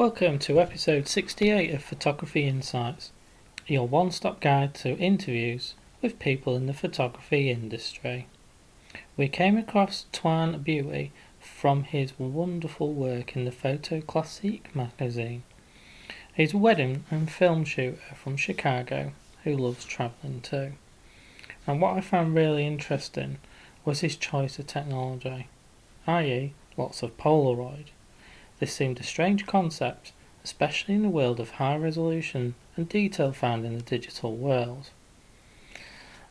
Welcome to episode 68 of Photography Insights, your one stop guide to interviews with people in the photography industry. We came across Tuan Bui from his wonderful work in the Photo Classic magazine. He's a wedding and film shooter from Chicago who loves travelling too. And what I found really interesting was his choice of technology, i.e., lots of Polaroid. This seemed a strange concept, especially in the world of high resolution and detail found in the digital world.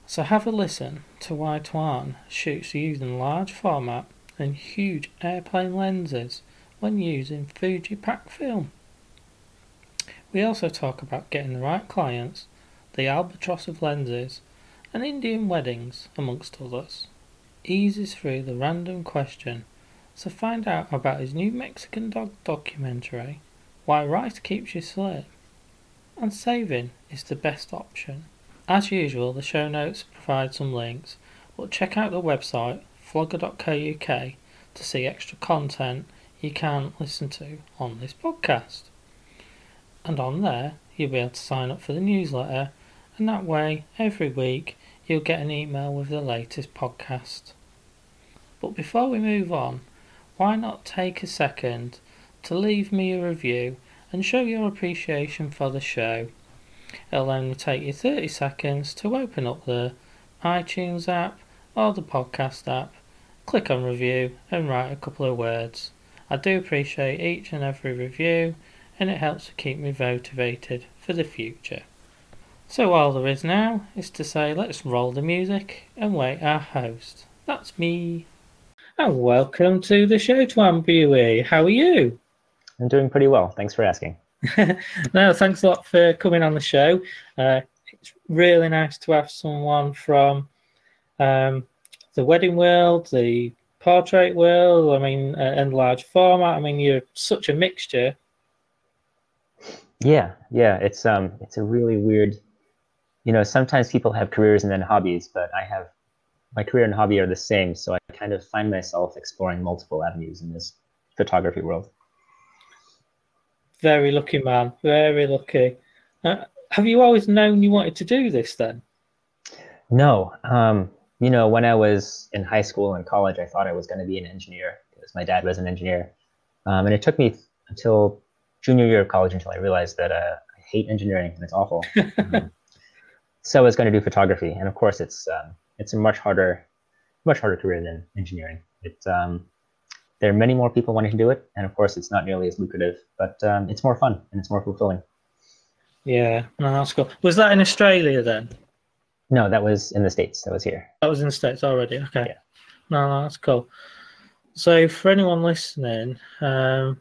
So have a listen to why Tuan shoots using large format and huge airplane lenses when using Fuji Pack film. We also talk about getting the right clients, the albatross of lenses, and Indian weddings, amongst others. Eases through the random question so find out about his new Mexican dog documentary, Why Rice Keeps You Slim, and saving is the best option. As usual, the show notes provide some links, but check out the website flogger.co.uk to see extra content you can listen to on this podcast. And on there, you'll be able to sign up for the newsletter, and that way, every week, you'll get an email with the latest podcast. But before we move on, why not take a second to leave me a review and show your appreciation for the show? It'll only take you 30 seconds to open up the iTunes app or the podcast app, click on review and write a couple of words. I do appreciate each and every review and it helps to keep me motivated for the future. So all there is now is to say let's roll the music and wait our host. That's me. And welcome to the show, Tuan Bui. How are you? I'm doing pretty well. Thanks for asking. no, thanks a lot for coming on the show. Uh, it's really nice to have someone from um, the wedding world, the portrait world, I mean, uh, and large format. I mean, you're such a mixture. Yeah, yeah, it's um, it's a really weird. You know, sometimes people have careers and then hobbies, but I have my career and hobby are the same, so I kind of find myself exploring multiple avenues in this photography world. Very lucky, man. Very lucky. Uh, have you always known you wanted to do this then? No. Um, you know, when I was in high school and college, I thought I was going to be an engineer because my dad was an engineer. Um, and it took me until junior year of college until I realized that uh, I hate engineering and it's awful. um, so I was going to do photography. And of course, it's um, it's a much harder, much harder career than engineering. It's um, there are many more people wanting to do it, and of course, it's not nearly as lucrative, but um, it's more fun and it's more fulfilling. Yeah, no, that's cool. Was that in Australia then? No, that was in the states. That was here. That was in the states already. Okay. Yeah. No, no, that's cool. So, for anyone listening, um,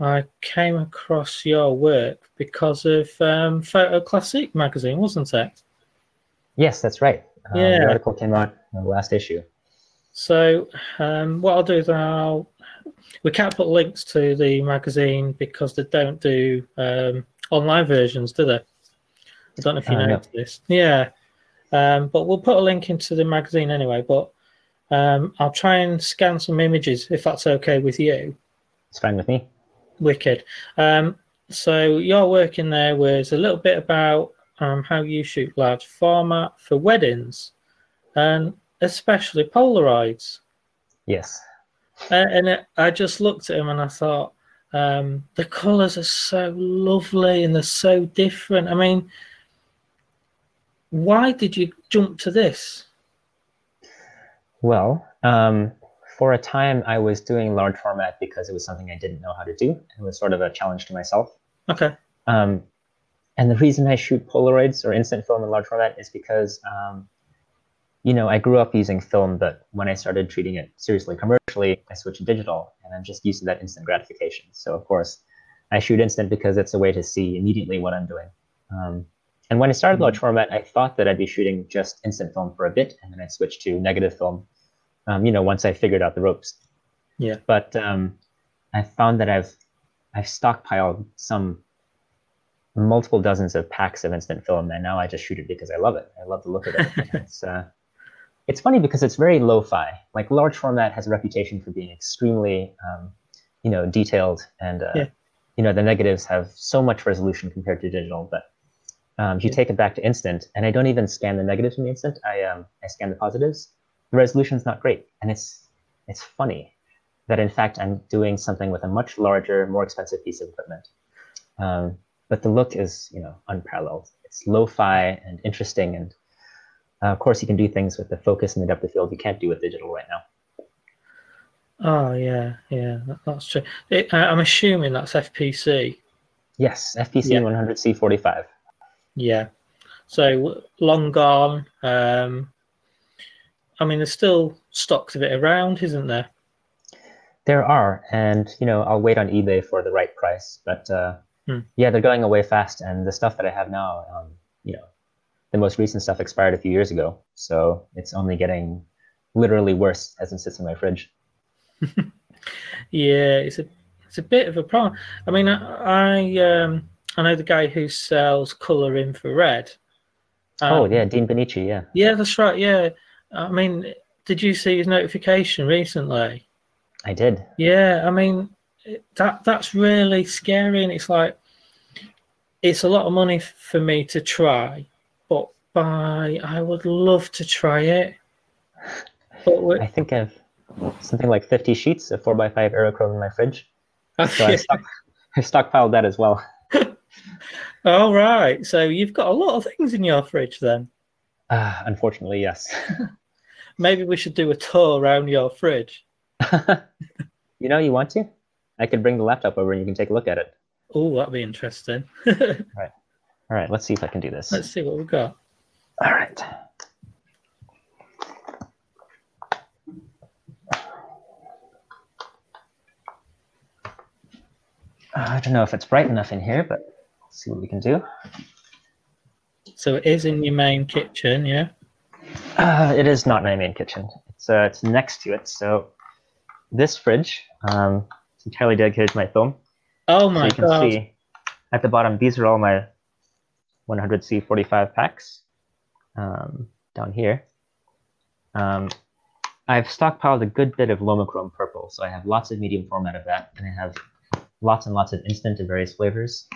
I came across your work because of um, Photo Classic magazine, wasn't it? Yes, that's right. Um, yeah. The article came out in the last issue. So um, what I'll do is I'll we can't put links to the magazine because they don't do um, online versions, do they? I don't know if you uh, know this. Yeah, um, but we'll put a link into the magazine anyway. But um, I'll try and scan some images if that's okay with you. It's fine with me. Wicked. Um, so your work in there was a little bit about um, how you shoot large format for weddings, and especially Polaroids. Yes. Uh, and it, I just looked at him and I thought, um, the colours are so lovely and they're so different. I mean, why did you jump to this? Well, um, for a time, I was doing large format because it was something I didn't know how to do. It was sort of a challenge to myself. Okay. Um, and the reason I shoot Polaroids or instant film in large format is because, um, you know, I grew up using film, but when I started treating it seriously commercially, I switched to digital, and I'm just used to that instant gratification. So of course, I shoot instant because it's a way to see immediately what I'm doing. Um, and when I started large format, I thought that I'd be shooting just instant film for a bit, and then I'd switch to negative film. Um, you know, once I figured out the ropes. Yeah. But um, I found that I've I've stockpiled some multiple dozens of packs of instant film, and now I just shoot it because I love it. I love the look of it. it's uh, it's funny because it's very lo-fi. Like large format has a reputation for being extremely, um, you know, detailed and uh, yeah. you know, the negatives have so much resolution compared to digital, but um, if you take it back to instant, and I don't even scan the negatives from the instant, I um, I scan the positives. The resolution's not great, and it's it's funny that in fact I'm doing something with a much larger, more expensive piece of equipment. Um, but the look is, you know, unparalleled. It's lo-fi and interesting, and uh, of course you can do things with the focus and the depth of field you can't do with digital right now. Oh yeah, yeah, that, that's true. It, I, I'm assuming that's FPC. Yes, FPC Yeah. 100C45. Yeah. So long gone. Um, I mean, there's still stocks of it around, isn't there? There are, and you know, I'll wait on eBay for the right price. But uh, Hmm. yeah, they're going away fast, and the stuff that I have now, um, you know, the most recent stuff expired a few years ago, so it's only getting literally worse as it sits in my fridge. Yeah, it's a it's a bit of a problem. I mean, I I, um, I know the guy who sells color infrared. oh Um, yeah, Dean Bennici, yeah. Yeah, that's right. Yeah, I mean, did you see his notification recently? I did. Yeah, I mean, that that's really scary, and it's like it's a lot of money for me to try, but by I would love to try it. But I think I've something like 50 sheets of 4x5 Aerochrome in my fridge, so I, stock, I stockpiled that as well. All right, so you've got a lot of things in your fridge then. Uh, unfortunately, yes. Maybe we should do a tour around your fridge. you know, you want to? I could bring the laptop over and you can take a look at it. Oh, that'd be interesting. All right, let's see if I can do this. Let's see what we've got. All right. Uh, I don't know if it's bright enough in here, but let's see what we can do. So it is in your main kitchen, yeah. Uh, it is not in my main kitchen. It's uh, it's next to it. So this fridge, um, entirely dedicated to my film. Oh So my you can god! see at the bottom, these are all my 100C45 packs um, down here. Um, I've stockpiled a good bit of Lomochrome purple, so I have lots of medium format of that, and I have lots and lots of instant of various flavors.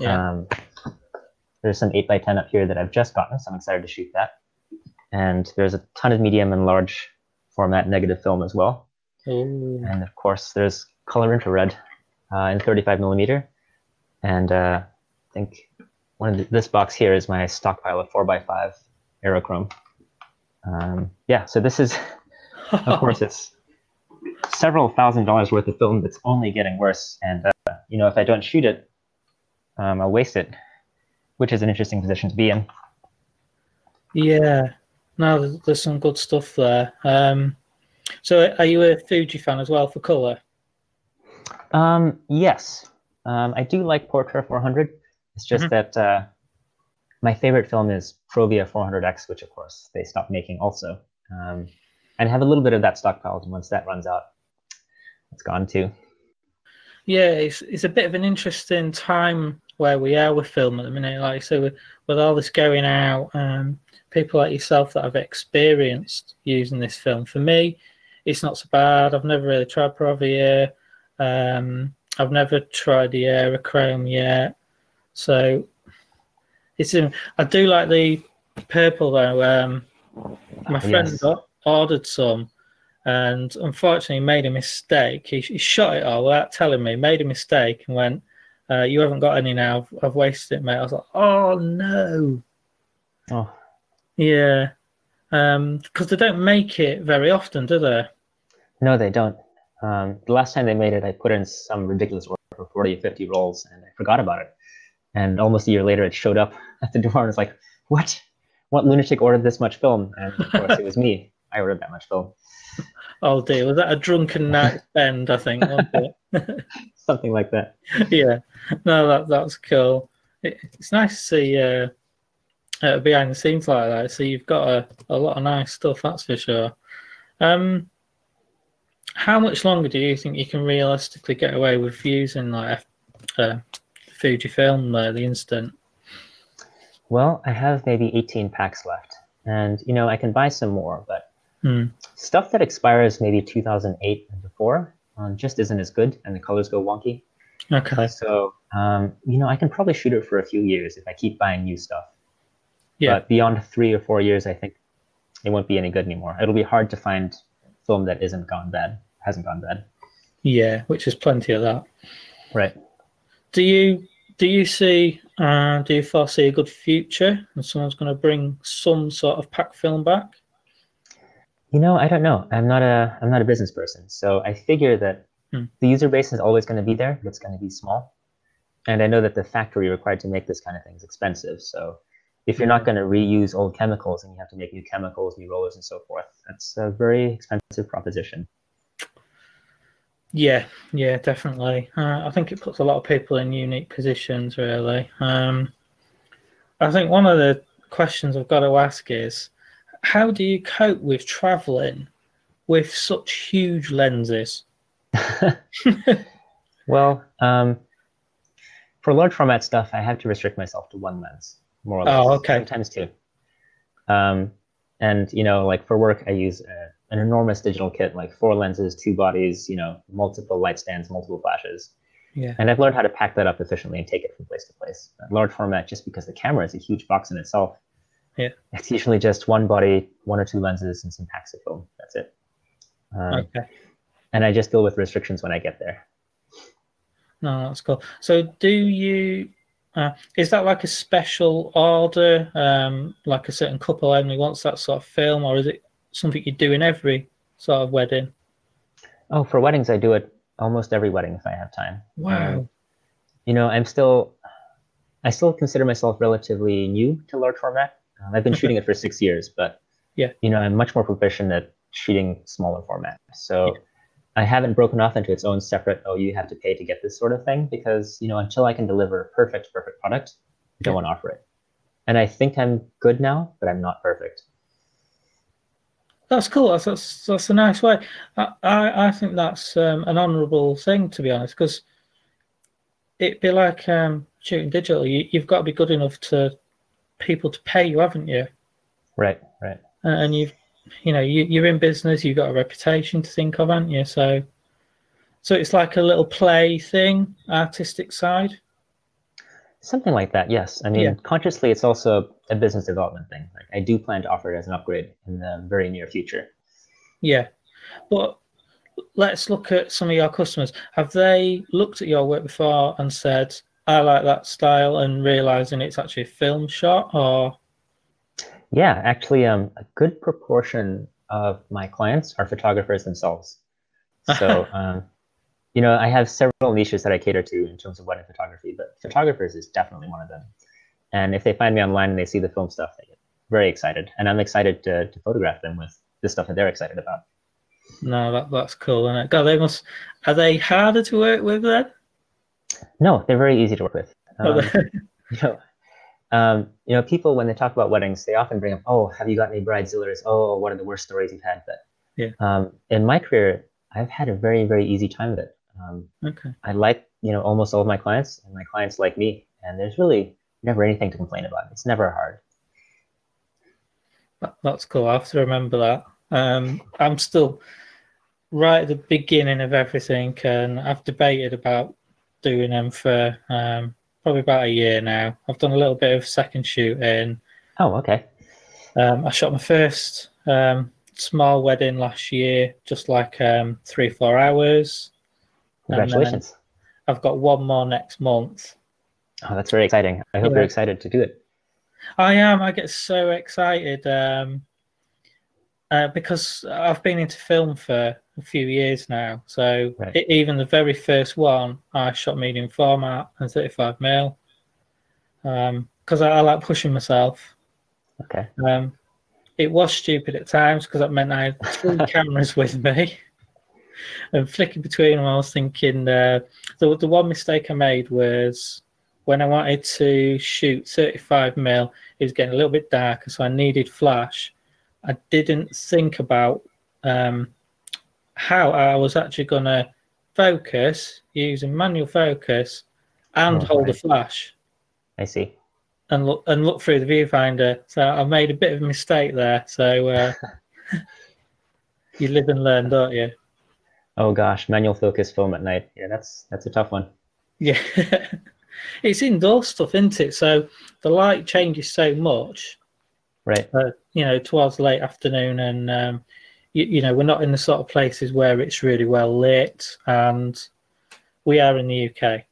Yeah. Um, there's some 8x10 up here that I've just gotten, so I'm excited to shoot that. And there's a ton of medium and large format negative film as well. Ooh. And of course, there's color infrared uh, in 35 millimeter. And uh, I think one of the, this box here is my stockpile of 4x5 Aerochrome. Um, yeah, so this is, of course, it's several thousand dollars worth of film that's only getting worse. And, uh, you know, if I don't shoot it, um, I'll waste it, which is an interesting position to be in. Yeah, no, there's, some good stuff there. Um, so, are you a Fuji fan as well for color? Um, yes, um, I do like Portra 400. It's just Mhm. that uh, my favorite film is Provia 400X, which of course they stopped making also. Um, and have a little bit of that stockpiled. and Once that runs out, it's gone too. Yeah, it's it's a bit of an interesting time where we are with film at the minute. Like so, with, with all this going out, um, people like yourself that have experienced using this film. For me, it's not so bad. I've never really tried Provia. Um, I've never tried the Aerochrome yet. So it's in, I do like the purple though. Um, my friend Yes. ordered some and unfortunately made a mistake. He, he shot it all without telling me, made a mistake and went, uh, You haven't got any now. I've, I've wasted it, mate. I was like, Oh no. Oh, Yeah. Because they don't make it very often, do they? no, they don't. Um, the last time they made it, I put in some ridiculous order for 40 or 50 rolls and I forgot about it. And almost a year later, it showed up at the door and was like, what? What lunatic ordered this much film? And of course, it was me. I ordered that much film. Oh dear. Was that a drunken night spend, I think. Something like that. yeah, no, that that's cool. It, it's nice to see uh, uh, behind the scenes like that. So you've got a, a lot of nice stuff, that's for sure. Um, how much longer do you think you can realistically get away with using like uh, Fujifilm, uh, the instant? Well, I have maybe 18 packs left. And, you know, I can buy some more, but Hmm. stuff that expires maybe 2008 and before um, just isn't as good and the colors go wonky. Okay. So, um, you know, I can probably shoot it for a few years if I keep buying new stuff. Yeah. But beyond three or four years, I think it won't be any good anymore. It'll be hard to find film that isn't gone bad, hasn't gone bad. Yeah, which is plenty of that. Right. Do you do you see uh, do you foresee a good future and someone's going to bring some sort of pack film back? You know, I don't know. I'm not a I'm not a business person, so I figure that Hmm. the user base is always going to be there. but It's going to be small, and I know that the factory required to make this kind of thing is expensive. So, if you're not going to reuse old chemicals and you have to make new chemicals, new rollers, and so forth, that's a very expensive proposition. Yeah, yeah, definitely. Uh, I think it puts a lot of people in unique positions, really. Um, I think one of the questions I've got to ask is how do you cope with traveling with such huge lenses? well, um, for large format stuff, I have to restrict myself to one lens, more or less. Oh, okay. Sometimes two. Um, and you know, like for work, I use a, an enormous digital kit, like four lenses, two bodies, you know, multiple light stands, multiple flashes. Yeah. And I've learned how to pack that up efficiently and take it from place to place. Large format, just because the camera is a huge box in itself, Yeah. it's usually just one body, one or two lenses, and some packs of film. That's it. Um, Okay. And I just deal with restrictions when I get there. No, that's cool. So, do you? Uh, is that like a special order, um, like a certain couple only wants that sort of film, or is it something you do in every sort of wedding? Oh, for weddings, I do it almost every wedding if I have time. Wow. Um, you know, I'm still, I still consider myself relatively new to large format. Um, I've been shooting it for six years, but Yeah. you know, I'm much more proficient at shooting smaller format. So Yeah. I haven't broken off into its own separate. Oh, you have to pay to get this sort of thing because you know, until I can deliver a perfect, perfect product, I don't want to offer it. And I think I'm good now, but I'm not perfect. That's cool. That's that's, that's a nice way. I I, I think that's um, an honourable thing to be honest, because it'd be like um, shooting digital. You, you've got to be good enough to people to pay you, haven't you? Right, right. And you've you know you, you're in business. You've got a reputation to think of, haven't you? So so it's like a little play thing, artistic side. Something like that, yes. I mean, Yeah. consciously, it's also a business development thing. Like, I do plan to offer it as an upgrade in the very near future. Yeah, but let's look at some of your customers. Have they looked at your work before and said, "I like that style," and realizing it's actually a film shot, or Yeah, actually, um, a good proportion of my clients are photographers themselves. So, um, you know, I have several niches that I cater to in terms of wedding photography, but photographers is definitely one of them. And if they find me online and they see the film stuff, they get very excited, and I'm excited to, to photograph them with the stuff that they're excited about. no? That that's cool, isn't it? God, they must. Are they harder to work with then? No, they're very easy to work with. Um, you know, um, you know, people when they talk about weddings, they often bring up, "Oh, have you got any bridezillas? Oh, what are the worst stories you've had?" But Yeah. um, in my career, I've had a very, very easy time of it. Um, okay. I like, you know, almost all of my clients, and my clients like me, and there's really never anything to complain about. It's never hard. That, that's cool. I have to remember that. Um, I'm still right at the beginning of everything, and I've debated about doing them for um, probably about a year now. I've done a little bit of second shooting. Oh, okay. Um, I shot my first um, small wedding last year, just like um, three, four hours. Congratulations. I've got one more next month. Oh, that's very exciting. I hope Yeah. you're excited to do it. I am. I get so excited um, uh, because I've been into film for a few years now. So Right. e- even the very first one, I shot medium format and 35 mm because I, I like pushing myself. Okay. Um, it was stupid at times because that meant I had three cameras with me. And flicking between them, I was thinking uh, the the one mistake I made was when I wanted to shoot 35 mil, it was getting a little bit darker, so I needed flash. I didn't think about um, how I was actually going to focus using manual focus and Oh, hold a flash I see. and look and look through the viewfinder. So I made a bit of a mistake there. So uh, you live and learn, don't you? Oh gosh, manual focus film at night. Yeah, that's that's a tough one. Yeah, it's indoor stuff, isn't it? So the light changes so much, right? Uh, you know, towards late afternoon, and um, you, you, know, we're not in the sort of places where it's really well lit, and we are in the UK.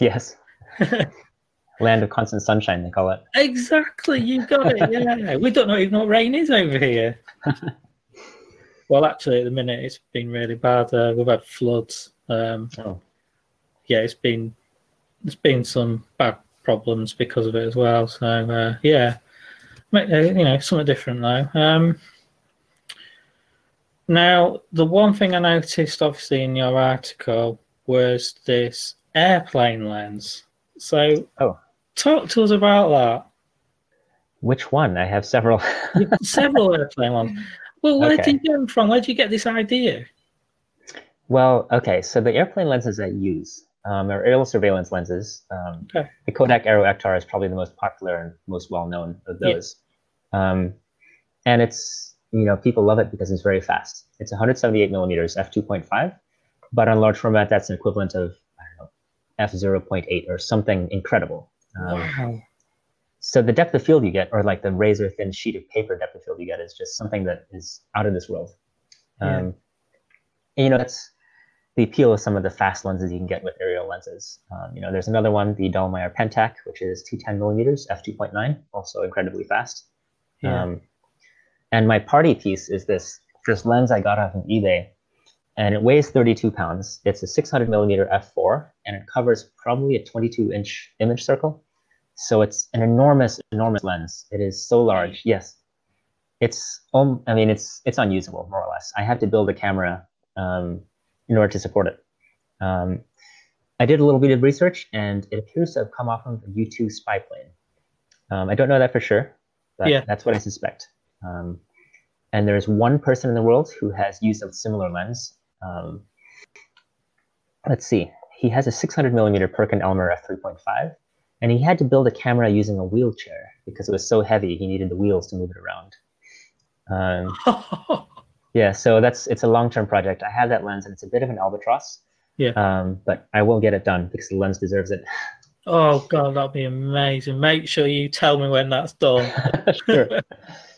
Yes. Land of constant sunshine, they call it. Exactly, you got it. Yeah, we don't know even what rain is over here. well, actually, at the minute, it's been really bad. Uh, we've had floods. Um, oh. Yeah, it's been there's been some bad problems because of it as well. So uh, yeah, you know, something different though. Um, now, the one thing I noticed, obviously, in your article was this airplane lens. So, oh, talk to us about that. Which one? I have several. several airplane ones. Well, where okay. did you get them from? Where did you get this idea? Well, okay, so the airplane lenses I use um, are aerial surveillance lenses. Um, okay. The Kodak Aero Ektar is probably the most popular and most well known of those. Yeah. Um, and it's, you know, people love it because it's very fast. It's 178 millimeters, f2.5, but on large format, that's an equivalent of, I don't know, f0.8 or something incredible. Um, wow. So the depth of field you get, or like the razor thin sheet of paper depth of field you get, is just something that is out of this world. Yeah. Um, and, you know, that's the appeal of some of the fast lenses you can get with aerial lenses. Um, you know, there's another one, the Dallmeyer Pentac, which is 210 millimeters, f2.9, also incredibly fast. Yeah. Um, and my party piece is this this lens I got off of eBay, and it weighs 32 pounds. It's a 600 millimeter f4, and it covers probably a 22 inch image circle. So it's an enormous, enormous lens. It is so large. Yes, it's um, I mean, it's it's unusable more or less. I had to build a camera um, in order to support it. Um, I did a little bit of research, and it appears to have come off of a U-2 spy plane. Um, I don't know that for sure, but yeah. that's what I suspect. Um, and there's one person in the world who has used a similar lens. Um, let's see. He has a 600 millimeter Perkin Elmer f3.5, and he had to build a camera using a wheelchair because it was so heavy. He needed the wheels to move it around. Yeah, so that's it's a long term project. I have that lens, and it's a bit of an albatross. Yeah. Um, but I will get it done because the lens deserves it. Oh god, that'd be amazing. Make sure you tell me when that's done. sure.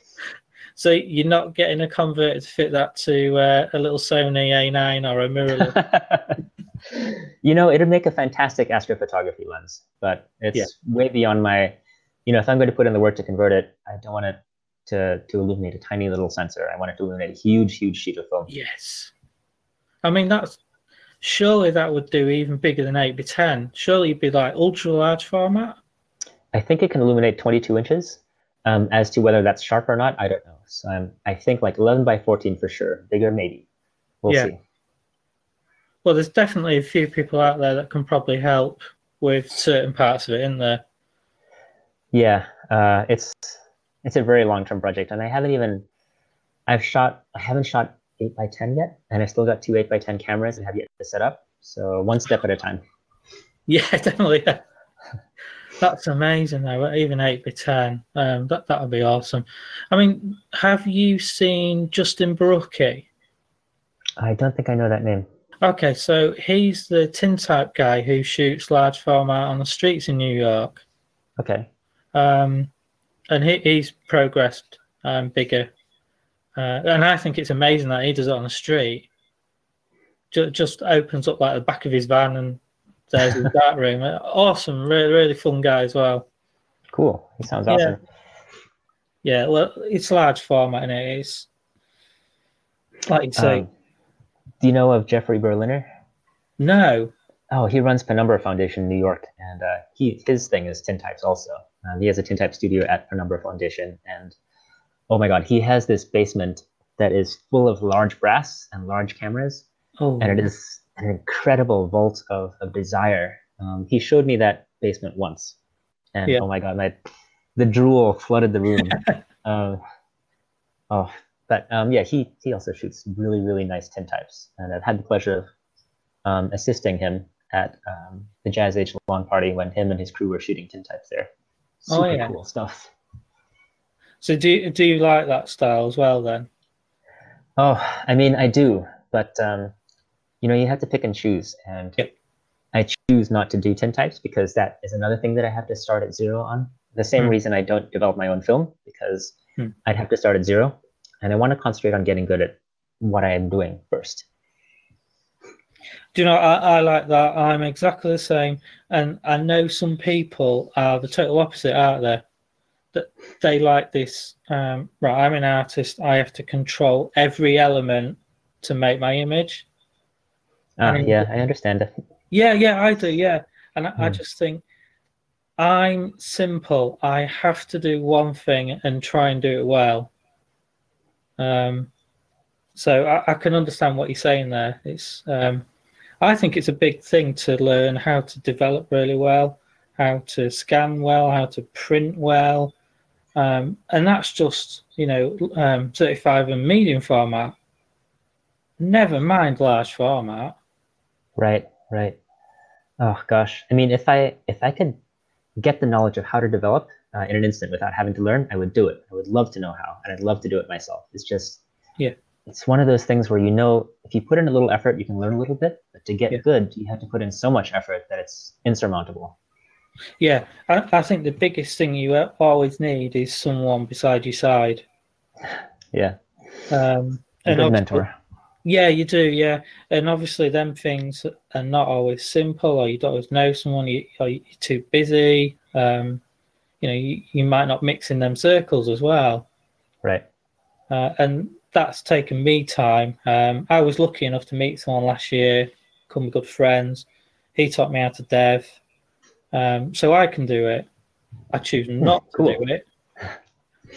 so you're not getting a converter to fit that to uh, a little Sony A9 or a mirrorless. you know, it'd make a fantastic astrophotography lens, but it's yeah. way beyond my. You know, if I'm going to put in the work to convert it, I don't want to to, to illuminate a tiny little sensor. I want it to illuminate a huge, huge sheet of film. Yes. I mean, that's surely that would do even bigger than 8 by 10. Surely it'd be like ultra large format. I think it can illuminate 22 inches. Um, as to whether that's sharp or not, I don't know. So um, I think like 11 by 14 for sure. Bigger, maybe. We'll yeah. see. Well, there's definitely a few people out there that can probably help with certain parts of it in there. Yeah, uh, it's it's a very long term project, and I haven't even I've shot I haven't shot eight by ten yet, and I still got two eight by ten cameras and have yet to set up. So one step at a time. Yeah, definitely. That's amazing though. Even eight by ten, um, that that would be awesome. I mean, have you seen Justin Barucki? I don't think I know that name. Okay, so he's the tintype guy who shoots large format on the streets in New York. Okay. Um, and he, he's progressed um, bigger. Uh, and I think it's amazing that he does it on the street. Just, just opens up like the back of his van and there's his dark room. Awesome, really, really fun guy as well. Cool. He sounds awesome. Yeah, yeah well, it's large format and it is like you say. Um, do you know of Jeffrey Berliner? No. Oh, he runs Penumbra Foundation in New York, and uh, he his thing is tintypes also. Um, he has a tintype studio at Penumbra Foundation, and oh my god, he has this basement that is full of large brass and large cameras, oh. and it is an incredible vault of, of desire. Um, he showed me that basement once, and yeah. oh my god, my the drool flooded the room. um, oh, but um, yeah, he he also shoots really really nice tintypes, and I've had the pleasure of um, assisting him at um, the Jazz Age lawn party when him and his crew were shooting tintypes there. Oh, Super oh, yeah. cool stuff. So do do you like that style as well then? Oh, I mean, I do, but um, you know, you have to pick and choose, and yep. I choose not to do tintypes because that is another thing that I have to start at zero on. The same Hmm. reason I don't develop my own film because Hmm. I'd have to start at zero, and I want to concentrate on getting good at what I am doing first. Do you know, I, I like that. I'm exactly the same. And I know some people are the total opposite out there. That they like this, um, right, I'm an artist, I have to control every element to make my image. Ah, mean- yeah, I understand. that. Yeah, yeah, I do, yeah. And I, I Hmm. just think I'm simple. I have to do one thing and try and do it well. Um, so I, I can understand what you're saying there. It's um, I think it's a big thing to learn how to develop really well, how to scan well, how to print well, um, and that's just you know um, 35 and medium format. Never mind large format. Right, right. Oh gosh, I mean, if I if I could get the knowledge of how to develop uh, in an instant without having to learn, I would do it. I would love to know how, and I'd love to do it myself. It's just, Yeah. It's one of those things where you know if you put in a little effort, you can learn a little bit, but to get Yeah. good, you have to put in so much effort that it's insurmountable. Yeah, I, I think the biggest thing you always need is someone beside your side. Yeah, Um, a and good mentor. Yeah, you do. Yeah, and obviously, them things are not always simple, or you don't always know someone. You, or you're too busy. Um, you know, you, you might not mix in them circles as well. Right. Uh, and that's taken me time. Um, I was lucky enough to meet someone last year, become good friends. He taught me how to dev, um, so I can do it. I choose not cool. to do it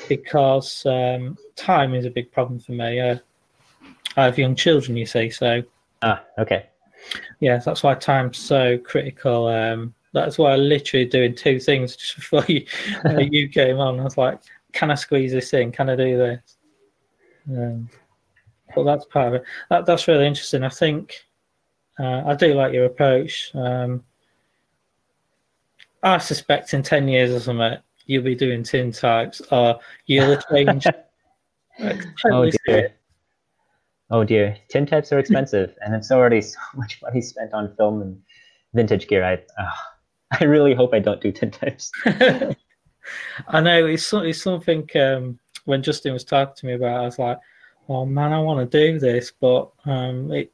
because um, time is a big problem for me. Uh, I have young children, you see, so Ah, okay. yeah, that's why time's so critical. Um, that's why I'm literally doing two things just before you, uh, you came on. I was like, can I squeeze this in? Can I do this? Um, but that's part of it. That, that's really interesting. I think uh, I do like your approach. Um, I suspect in 10 years or something, you'll be doing tin types or you'll have changed. Oh totally dear. Oh dear. Tin types are expensive, and it's already so much money spent on film and vintage gear. I, ah, I really hope I don't do tin types. I know it's, it's something um, when Justin was talking to me about, it, I was like, oh man, I want to do this, but um, it,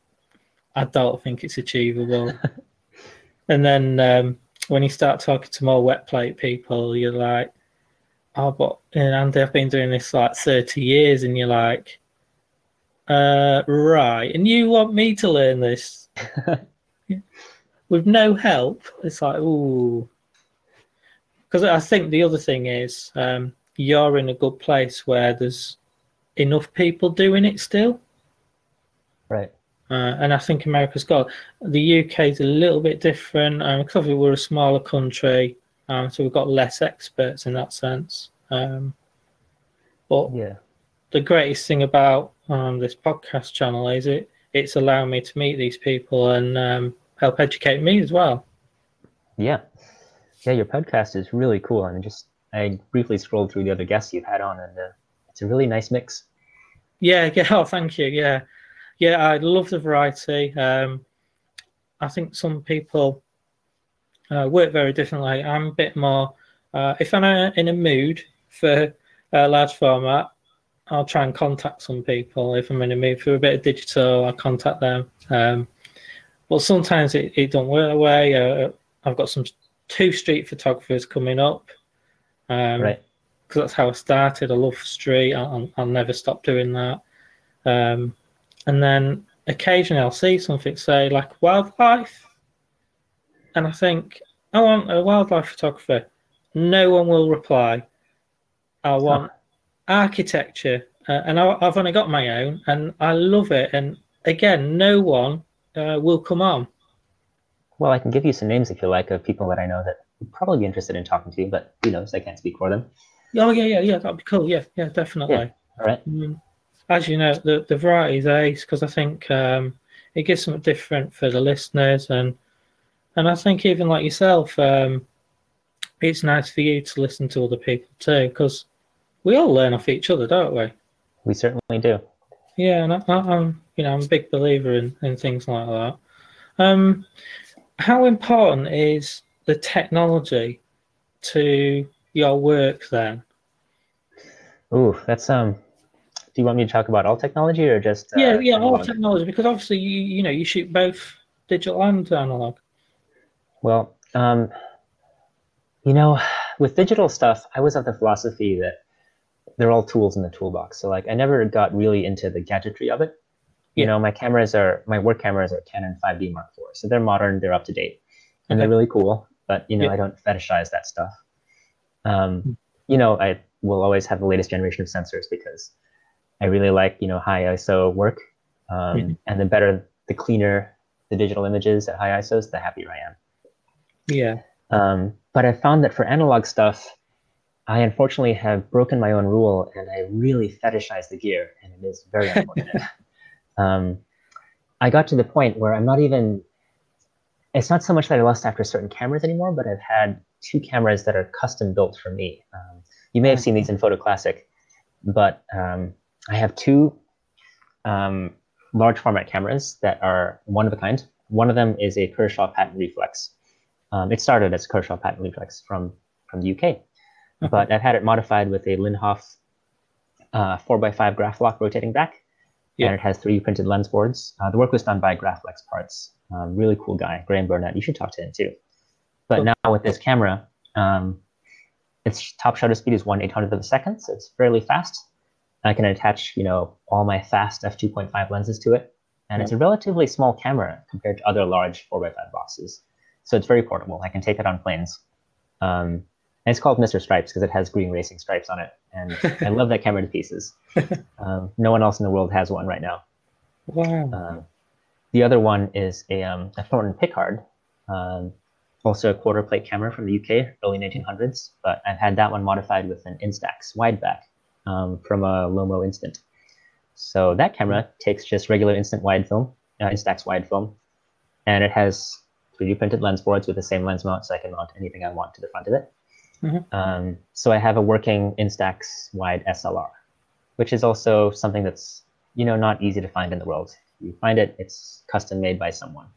I don't think it's achievable. and then um, when you start talking to more wet plate people, you're like, oh, but uh, Andy, I've been doing this like 30 years, and you're like, uh, right, and you want me to learn this with no help? It's like, ooh. Because I think the other thing is um, you're in a good place where there's enough people doing it still. Right. Uh, and I think America's got the UK is a little bit different um, because obviously we're a smaller country, um, so we've got less experts in that sense. Um, but Yeah. the greatest thing about um, this podcast channel is it it's allowing me to meet these people and um, help educate me as well. Yeah. Yeah, your podcast is really cool. And just I briefly scrolled through the other guests you've had on, and uh, it's a really nice mix. Yeah, yeah. Oh, thank you. Yeah, yeah. I love the variety. Um, I think some people uh, work very differently. I'm a bit more. Uh, if I'm in a mood for a large format, I'll try and contact some people. If I'm in a mood for a bit of digital, I'll contact them. Um, but sometimes it, it don't work that way. Uh, I've got some two street photographers coming up. Um, Right. because that's how I started. I love street. I'll, I'll never stop doing that. Um, and then occasionally I'll see something say like wildlife, and I think I want a wildlife photographer. No one will reply. I want architecture, uh, and I, I've only got my own, and I love it. And again, no one uh, will come on. Well, I can give you some names if you like of people that I know that would probably be interested in talking to you, but who knows? I can't speak for them. Oh yeah, yeah, yeah. That'd be cool. Yeah, yeah, definitely. All right. Mm. As you know, the the variety is ace because I think um, it gives something different for the listeners, and and I think even like yourself, um, it's nice for you to listen to other people too because we all learn off each other, don't we? We certainly do. Yeah, and I, I, I'm you know I'm a big believer in, in things like that. Um, how important is the technology to your work then? Ooh, that's um. Do you want me to talk about all technology or just? Uh, yeah, yeah, all technology because obviously you you know you shoot both digital and analog. Well, um, you know, with digital stuff, I was of the philosophy that they're all tools in the toolbox. So like, I never got really into the gadgetry of it. You yeah. know, my cameras are my work cameras are Canon 5D Mark IV, so they're modern, they're up to date, and okay. they're really cool. But you know, yeah. I don't fetishize that stuff. Um, hmm. you know, I will always have the latest generation of sensors because I really like you know high ISO work, um, mm-hmm. and the better, the cleaner the digital images at high ISOs, the happier I am. Yeah. Um, but I found that for analog stuff, I unfortunately have broken my own rule, and I really fetishize the gear, and it is very unfortunate. um, I got to the point where I'm not even. It's not so much that I lust after certain cameras anymore, but I've had two cameras that are custom built for me. Um, you may have seen these in Photo Classic, but um, I have two um, large format cameras that are one of a kind. One of them is a Kershaw patent reflex. Um, it started as a Kershaw patent reflex from, from the UK, uh-huh. but I've had it modified with a Linhof uh, 4x5 Graflok rotating back, yeah. and it has 3D printed lens boards. Uh, the work was done by Graflex Parts. Um, really cool guy, Graham Burnett. You should talk to him too. But cool. now with this camera, um, its top shutter speed is 1 800th of a second, so it's fairly fast. I can attach, you know, all my fast f2.5 lenses to it. And it's a relatively small camera compared to other large 4x5 boxes. So it's very portable. I can take it on planes. Um, and it's called Mr. Stripes because it has green racing stripes on it. And I love that camera to pieces. Um, no one else in the world has one right now. Wow. Um, the other one is a, um, a Thornton Pickard, um, also a quarter plate camera from the UK, early 1900s. But I've had that one modified with an Instax wide back um, from a Lomo Instant. So that camera takes just regular instant wide film, uh, Instax wide film, and it has 3D printed lens boards with the same lens mount, so I can mount anything I want to the front of it. Mm-hmm. Um, so I have a working Instax wide SLR, which is also something that's you know not easy to find in the world. You find it, it's custom made by someone.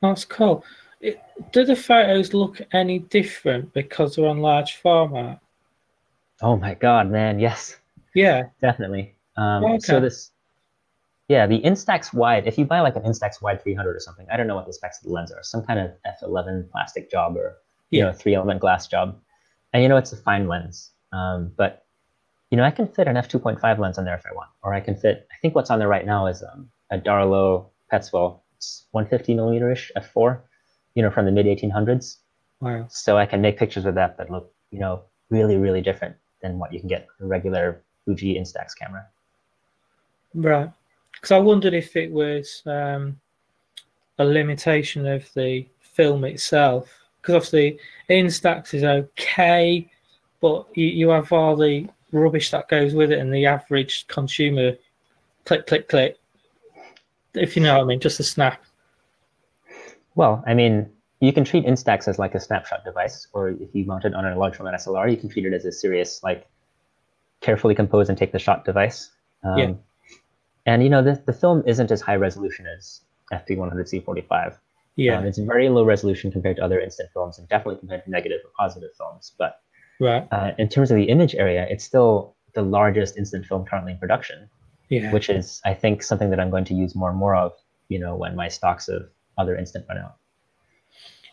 That's cool. It, do the photos look any different because they're on large format? Oh my god, man, yes. Yeah. Definitely. Um, okay. So this, yeah, the Instax wide, if you buy like an Instax wide 300 or something, I don't know what the specs of the lens are, some kind of f11 plastic job or, you yeah. know, three element glass job. And you know, it's a fine lens. Um, but, you know, I can fit an f2.5 lens on there if I want, or I can fit, I think what's on there right now is um, a Darlot Petzval 150 millimeter ish f4, you know, from the mid 1800s. Wow. So I can make pictures with that that look, you know, really, really different than what you can get with a regular Fuji Instax camera. Right. Because I wondered if it was um, a limitation of the film itself. Because obviously Instax is okay, but you, you have all the rubbish that goes with it and the average consumer click, click, click. If you know what I mean, just a snap. Well, I mean, you can treat Instax as like a snapshot device, or if you mount it on a large format SLR, you can treat it as a serious, like carefully compose and take the shot device. Um, yeah. And you know, the, the film isn't as high resolution as FP100C45. Yeah. Um, it's very low resolution compared to other instant films and definitely compared to negative or positive films. But right. uh, in terms of the image area, it's still the largest instant film currently in production. Yeah. Which is, I think, something that I'm going to use more and more of, you know, when my stocks of other instant run out.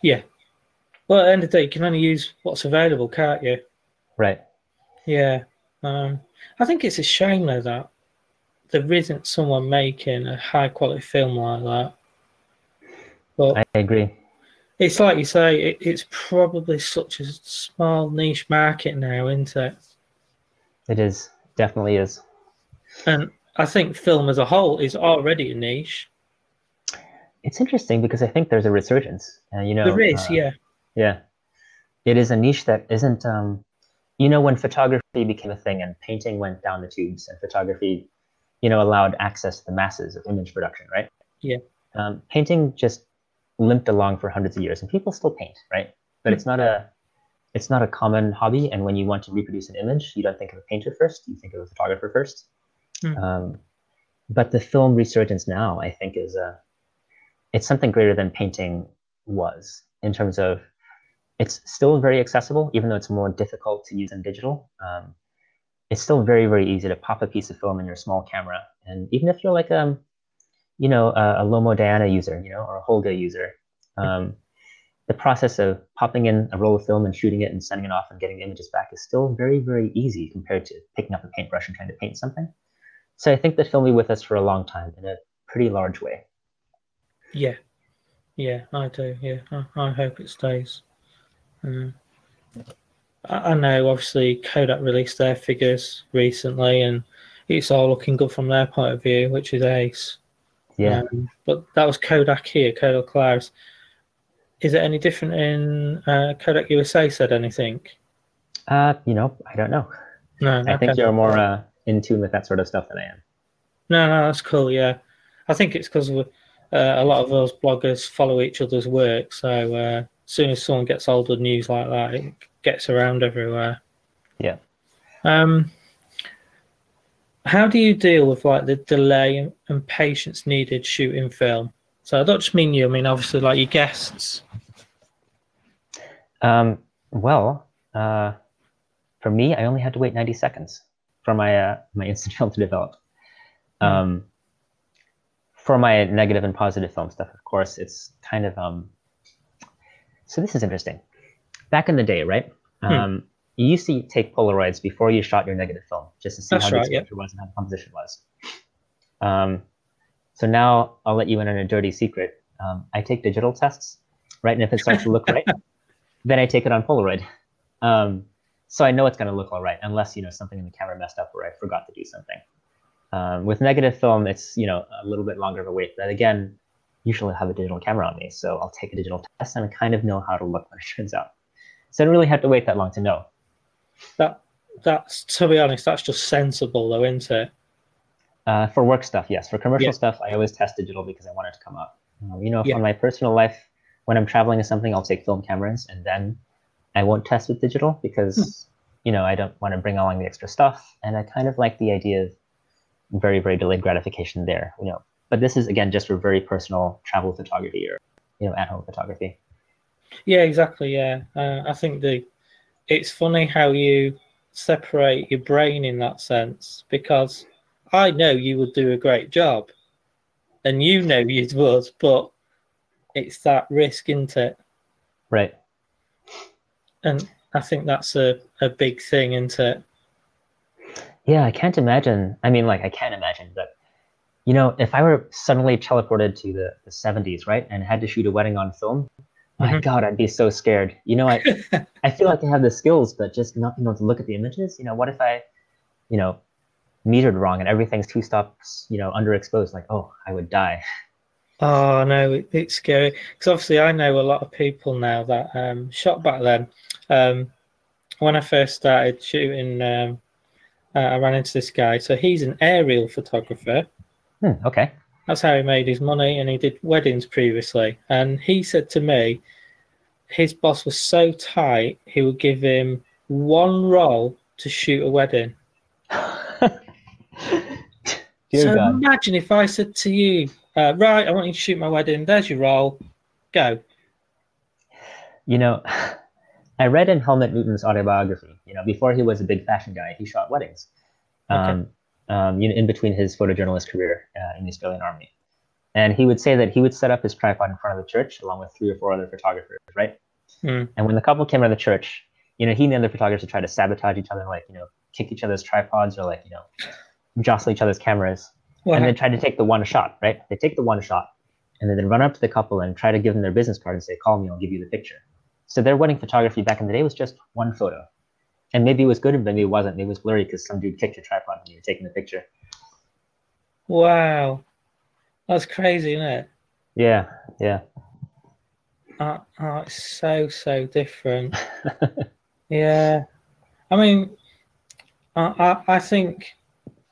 Yeah. Well, at the end of the day, you can only use what's available, can't you? Right. Yeah. Um, I think it's a shame though that there isn't someone making a high quality film like that. But I agree. It's like you say, it, it's probably such a small niche market now, isn't it? It is, definitely is. And I think film as a whole is already a niche. It's interesting because I think there's a resurgence. Uh, you know, there is, uh, yeah, yeah. It is a niche that isn't. Um, you know, when photography became a thing and painting went down the tubes, and photography, you know, allowed access to the masses of image production, right? Yeah. Um, painting just limped along for hundreds of years, and people still paint, right? But it's not a it's not a common hobby. And when you want to reproduce an image, you don't think of a painter first; you think of a photographer 1st mm-hmm. um, but the film resurgence now, I think, is a it's something greater than painting was in terms of it's still very accessible, even though it's more difficult to use in digital. Um, it's still very, very easy to pop a piece of film in your small camera. And even if you're like a, um, you know, a, a Lomo Diana user, you know, or a Holga user, um, the process of popping in a roll of film and shooting it and sending it off and getting the images back is still very, very easy compared to picking up a paintbrush and trying to paint something. So I think that film will be with us for a long time in a pretty large way. Yeah, yeah, I do. Yeah, I, I hope it stays. Uh, I, I know, obviously, Kodak released their figures recently, and it's all looking good from their point of view, which is ace. Yeah. Um, but that was Kodak here, Kodak Alaris. Is it any different in uh, Kodak USA? Said anything? Uh, you know, I don't know. No, I think you're more uh, in tune with that sort of stuff than I am. No, no, that's cool. Yeah, I think it's because uh, a lot of those bloggers follow each other's work. So uh, as soon as someone gets hold of news like that, it gets around everywhere. Yeah. Um, how do you deal with like the delay and patience needed shooting film? So I don't just mean you. I mean obviously like your guests. Um, well, uh, for me, I only had to wait 90 seconds for my uh, my instant film to develop. Um, for my negative and positive film stuff, of course, it's kind of um. So this is interesting. Back in the day, right? Hmm. Um, you used to take Polaroids before you shot your negative film, just to see That's how right, the yeah. exposure was and how the composition was. Um, so now I'll let you in on a dirty secret. Um, I take digital tests, right? And if it starts to look right, then I take it on Polaroid. Um, so I know it's going to look all right, unless you know something in the camera messed up or I forgot to do something. Um, with negative film, it's you know a little bit longer of a wait. But again, usually I have a digital camera on me, so I'll take a digital test and I kind of know how to look when it turns out. So I don't really have to wait that long to know. That that's to be honest, that's just sensible though, isn't it? Uh, for work stuff, yes. For commercial Yeah. stuff, I always test digital because I want it to come up. Um, you know, Yeah. for my personal life, when I'm traveling to something, I'll take film cameras and then I won't test with digital because, Hmm. you know, I don't want to bring along the extra stuff. And I kind of like the idea of very, very delayed gratification there, you know. But this is, again, just for very personal travel photography or, you know, at home photography. Yeah, exactly. Yeah, uh, I think the it's funny how you separate your brain in that sense because I know you would do a great job, and you know you would, but it's that risk, isn't it? Right. And I think that's a, a big thing, isn't it? Yeah, I can't imagine. I mean, like, I can't imagine, but you know, if I were suddenly teleported to the, the 70s, right, and had to shoot a wedding on film, my Mhm. God, I'd be so scared. You know, I I feel like I have the skills, but just not being able to look at the images. You know, what if I, you know, metered wrong and everything's two stops, you know, underexposed? Like, oh, I would die. Oh no, it, it's scary because obviously I know a lot of people now that um, shot back then. Um, when I first started shooting, um, uh, I ran into this guy. So he's an aerial photographer. Hmm, okay. That's how he made his money, and he did weddings previously. And he said to me, his boss was so tight, he would give him one roll to shoot a wedding. So imagine if I said to you, uh, "Right, I want you to shoot my wedding. There's your roll. Go." You know, I read in Helmut Newton's autobiography, you know, before he was a big fashion guy, he shot weddings. Okay. Um, you know, in between his photojournalist career uh, in the Australian Army. And he would say that he would set up his tripod in front of the church along with three or four other photographers, right? Hmm. And when the couple came out of the church, you know, he and the other photographers would try to sabotage each other, like, you know, kick each other's tripods or like, you know, jostle each other's cameras Well, and then try to take the one shot, right? They take the one shot and then they run up to the couple and try to give them their business card and say, call me, I'll give you the picture. So their wedding photography back in the day was just one photo. And maybe it was good, and maybe it wasn't. Maybe it was blurry because some dude kicked your tripod when you were taking the picture. wow, that's crazy, isn't it? Yeah, yeah. Uh, oh, it's so so different. yeah, I mean, I, I I think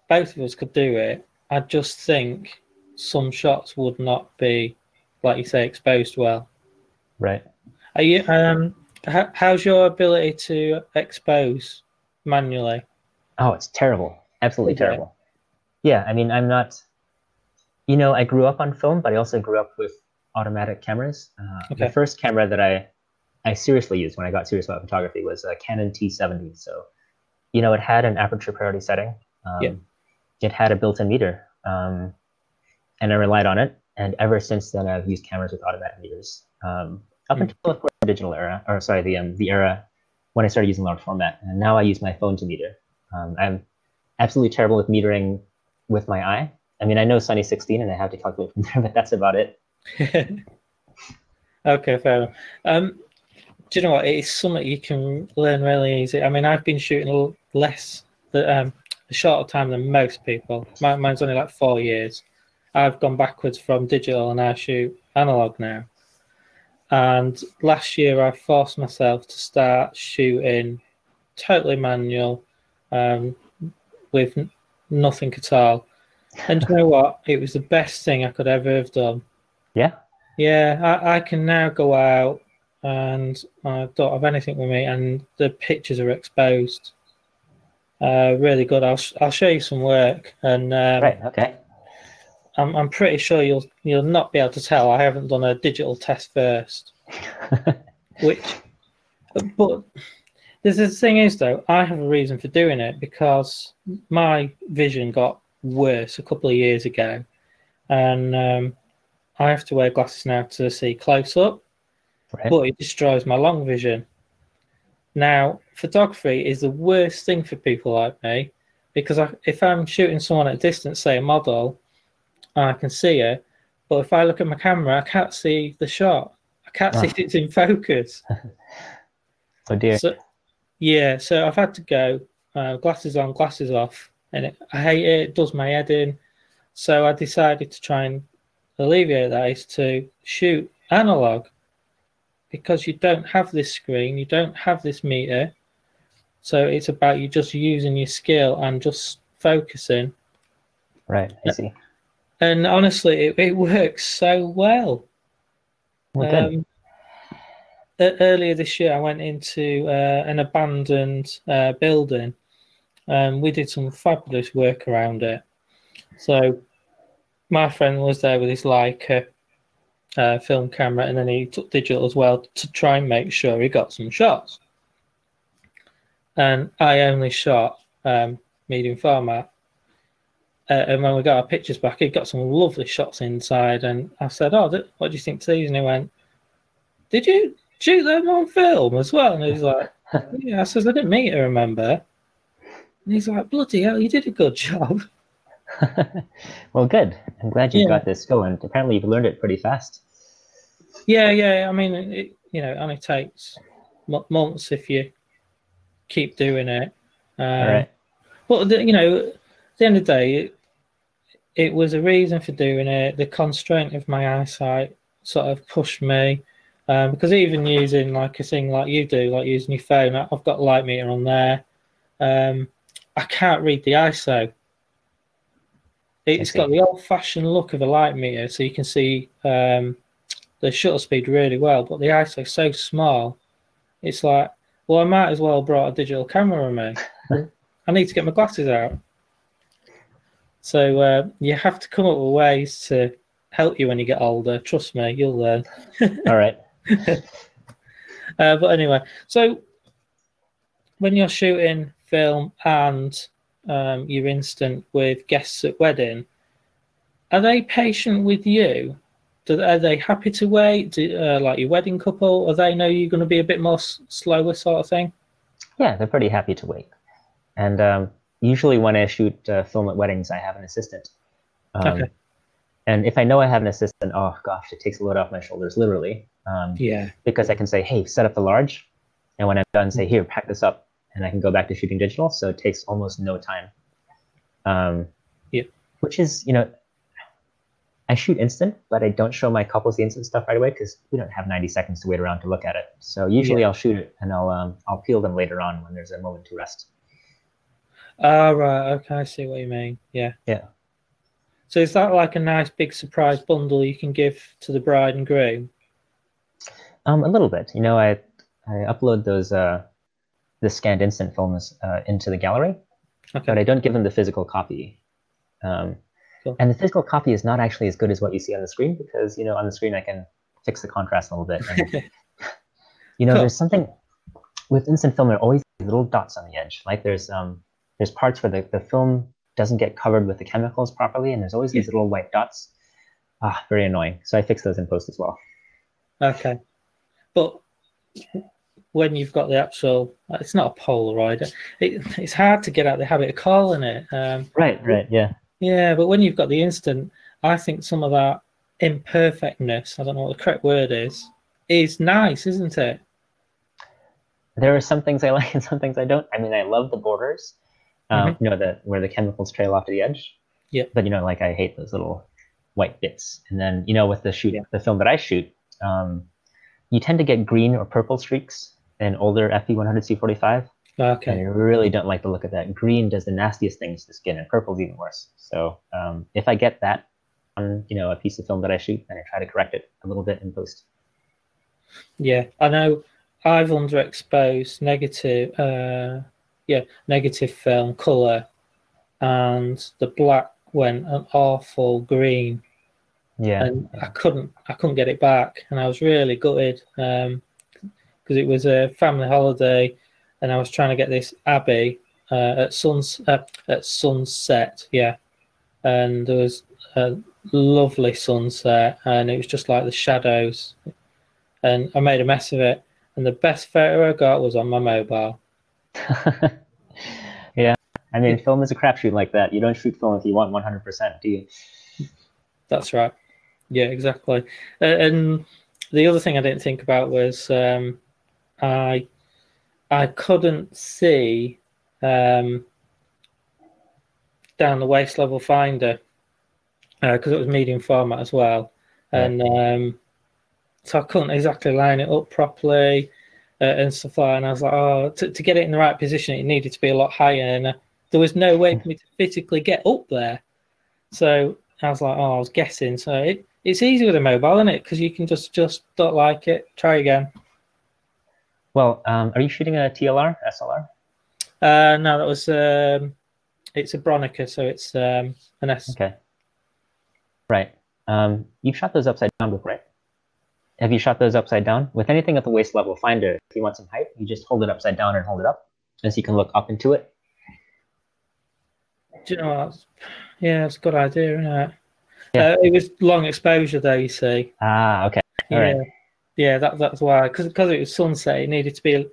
both of us could do it. I just think some shots would not be, like you say, exposed well. right. Are you um? How, how's your ability to expose manually? Oh, it's terrible. Absolutely terrible. Yeah, I mean, I'm not, you know, I grew up on film, but I also grew up with automatic cameras. Uh, Okay. The first camera that I I seriously used when I got serious about photography was a Canon T70. So, you know, it had an aperture priority setting. Um, Yeah. It had a built-in meter, um, and I relied on it. And ever since then, I've used cameras with automatic meters. Um, up Hmm. until of course the digital era, or sorry, the um, the era when I started using large format, and now I use my phone to meter. Um, I'm absolutely terrible with metering with my eye. I mean, I know Sunny 16 and I have to calculate from there, but that's about it. okay, fair enough. Um, do you know what? It's something you can learn really easy. I mean, I've been shooting less, the, um, a shorter time than most people. Mine, mine's only like four years. I've gone backwards from digital and I shoot analog now. And last year, I forced myself to start shooting totally manual, um, with n- nothing at all. And you know what? It was the best thing I could ever have done. Yeah. Yeah, I, I can now go out and I don't have anything with me, and the pictures are exposed. Uh, really good. I'll sh- I'll show you some work, and um, Right. Okay. I'm I'm pretty sure you'll you'll not be able to tell. I haven't done a digital test first, which, but there's the thing is though, I have a reason for doing it because my vision got worse a couple of years ago, and um, I have to wear glasses now to see close up right. but it destroys my long vision. Now, photography is the worst thing for people like me because I, if I'm shooting someone at a distance, say a model, I can see it, but if I look at my camera, I can't see the shot. I can't see Ah. if it's in focus. oh dear. So, yeah, so I've had to go uh, glasses on, glasses off, and it, I hate it. It does my head in. So I decided to try and alleviate that is to shoot analog because you don't have this screen, you don't have this meter. So it's about you just using your skill and just focusing. right. I see. And honestly, it, it works so well. Well. Um, earlier this year, I went into uh, an abandoned uh, building. Um, we did some fabulous work around it. So, my friend was there with his Leica uh, film camera, and then he took digital as well to try and make sure he got some shots. And I only shot um, medium format. Uh, and when we got our pictures back, he got some lovely shots inside. And I said, "Oh, th- what do you think to these?" And he went, "Did you shoot them on film as well?" And he's like, "Yeah." I says, "I didn't mean to remember." And he's like, "Bloody hell, you did a good job." well, good. I'm glad you've Yeah. got this going. apparently you've learned it pretty fast. Yeah, yeah. I mean, it, you know, and it only takes mo- months if you keep doing it. Um, All right. But the, you know, at the end of the day, it, was a reason for doing it. The constraint of my eyesight sort of pushed me um, because even using like a thing like you do, like using your phone, I've got a light meter on there. Um, I can't read the ISO. It's got the old-fashioned look of a light meter, so you can see um, the shutter speed really well. But the ISO is so small, it's like, well, I might as well have brought a digital camera with me. I need to get my glasses out. So uh, you have to come up with ways to help you when you get older. Trust me, you'll learn. All right. Uh, but anyway, so when you're shooting film and um, you're instant with guests at wedding, are they patient with you? Do, are they happy to wait? Do, uh, like your wedding couple, or they know you're going to be a bit more s- slower, sort of thing? Yeah, they're pretty happy to wait. And um, usually when I shoot uh, film at weddings, I have an assistant. Um, Okay. And if I know I have an assistant, oh gosh, it takes a load off my shoulders, literally. Um, Yeah. because I can say, hey, set up the large. And when I'm done, say, here, pack this up. And I can go back to shooting digital. So it takes almost no time. Um, Yeah. Which is, you know, I shoot instant, but I don't show my couples the instant stuff right away because we don't have 90 seconds to wait around to look at it. So usually I'll shoot it and I'll um, I'll peel them later on when there's a moment to rest. Ah, right. Okay, I see what you mean. Yeah. Yeah. So is that like a nice big surprise bundle you can give to the bride and groom? Um, a little bit. You know, I I upload those uh, the scanned instant films uh, into the gallery, Okay. but I don't give them the physical copy. Um, Cool. And the physical copy is not actually as good as what you see on the screen because you know on the screen I can fix the contrast a little bit. And, you know, Cool. there's something with instant film. There are always little dots on the edge. Like there's um there's parts where the, the film doesn't get covered with the chemicals properly, and there's always these little white dots. Ah, very annoying. So I fix those in post as well. Okay, but when you've got the actual, it's not a Polaroid. It, it's hard to get out the habit of calling it. Um, Right, right, yeah. yeah, but when you've got the instant, I think some of that imperfectness, I don't know what the correct word is, is nice, isn't it? There are some things I like and some things I don't. I mean, I love the borders, um, you know, that where the chemicals trail off to the edge. Yeah. But you know, like I hate those little white bits. And then you know, with the shoot, Yeah. the film that I shoot, um, you tend to get green or purple streaks in older FP100 C45. Okay. And. I really don't like the look of that. Green does the nastiest things to skin, and purple's even worse. So um, if I get that on, you know, a piece of film that I shoot, then I try to correct it a little bit in post. Yeah, I know I've underexposed negative, uh, yeah, negative film color, and the black went an awful green, Yeah. and I couldn't, I couldn't get it back, and I was really gutted because it was a family holiday, and I was trying to get this abbey uh, at suns uh, at sunset, yeah, and there was a lovely sunset, and it was just like the shadows, and I made a mess of it. And the best photo I got was on my mobile. yeah. I mean, film is a crapshoot like that. You don't shoot film if you want 100%, do you? That's right. Yeah, exactly. Uh, and the other thing I didn't think about was um, I I couldn't see um, down the waist level finder because it was medium format as well, and um, so I couldn't exactly line it up properly uh, and stuff like. that. And I was like, oh, to, to get it in the right position, it needed to be a lot higher, and uh, there was no way for me to physically get up there. So I was like, oh, I was guessing. So it, it's easy with a mobile, isn't it? Because you can just just don't like it, try again. Well, um, are you shooting a TLR, SLR? Uh, no, that was um, it's a Bronica, so it's um, an S. Okay. Right. Um, you've shot those upside down before, right? Have you shot those upside down? With anything at the waist level finder, if you want some height, you just hold it upside down and hold it up, and so you can look up into it. Do you know what? Yeah, it's a good idea, isn't it? Yeah. Uh, it was long exposure, though. You see. Ah, okay. All yeah. right. Yeah, that that's why. Because it was sunset, it needed to be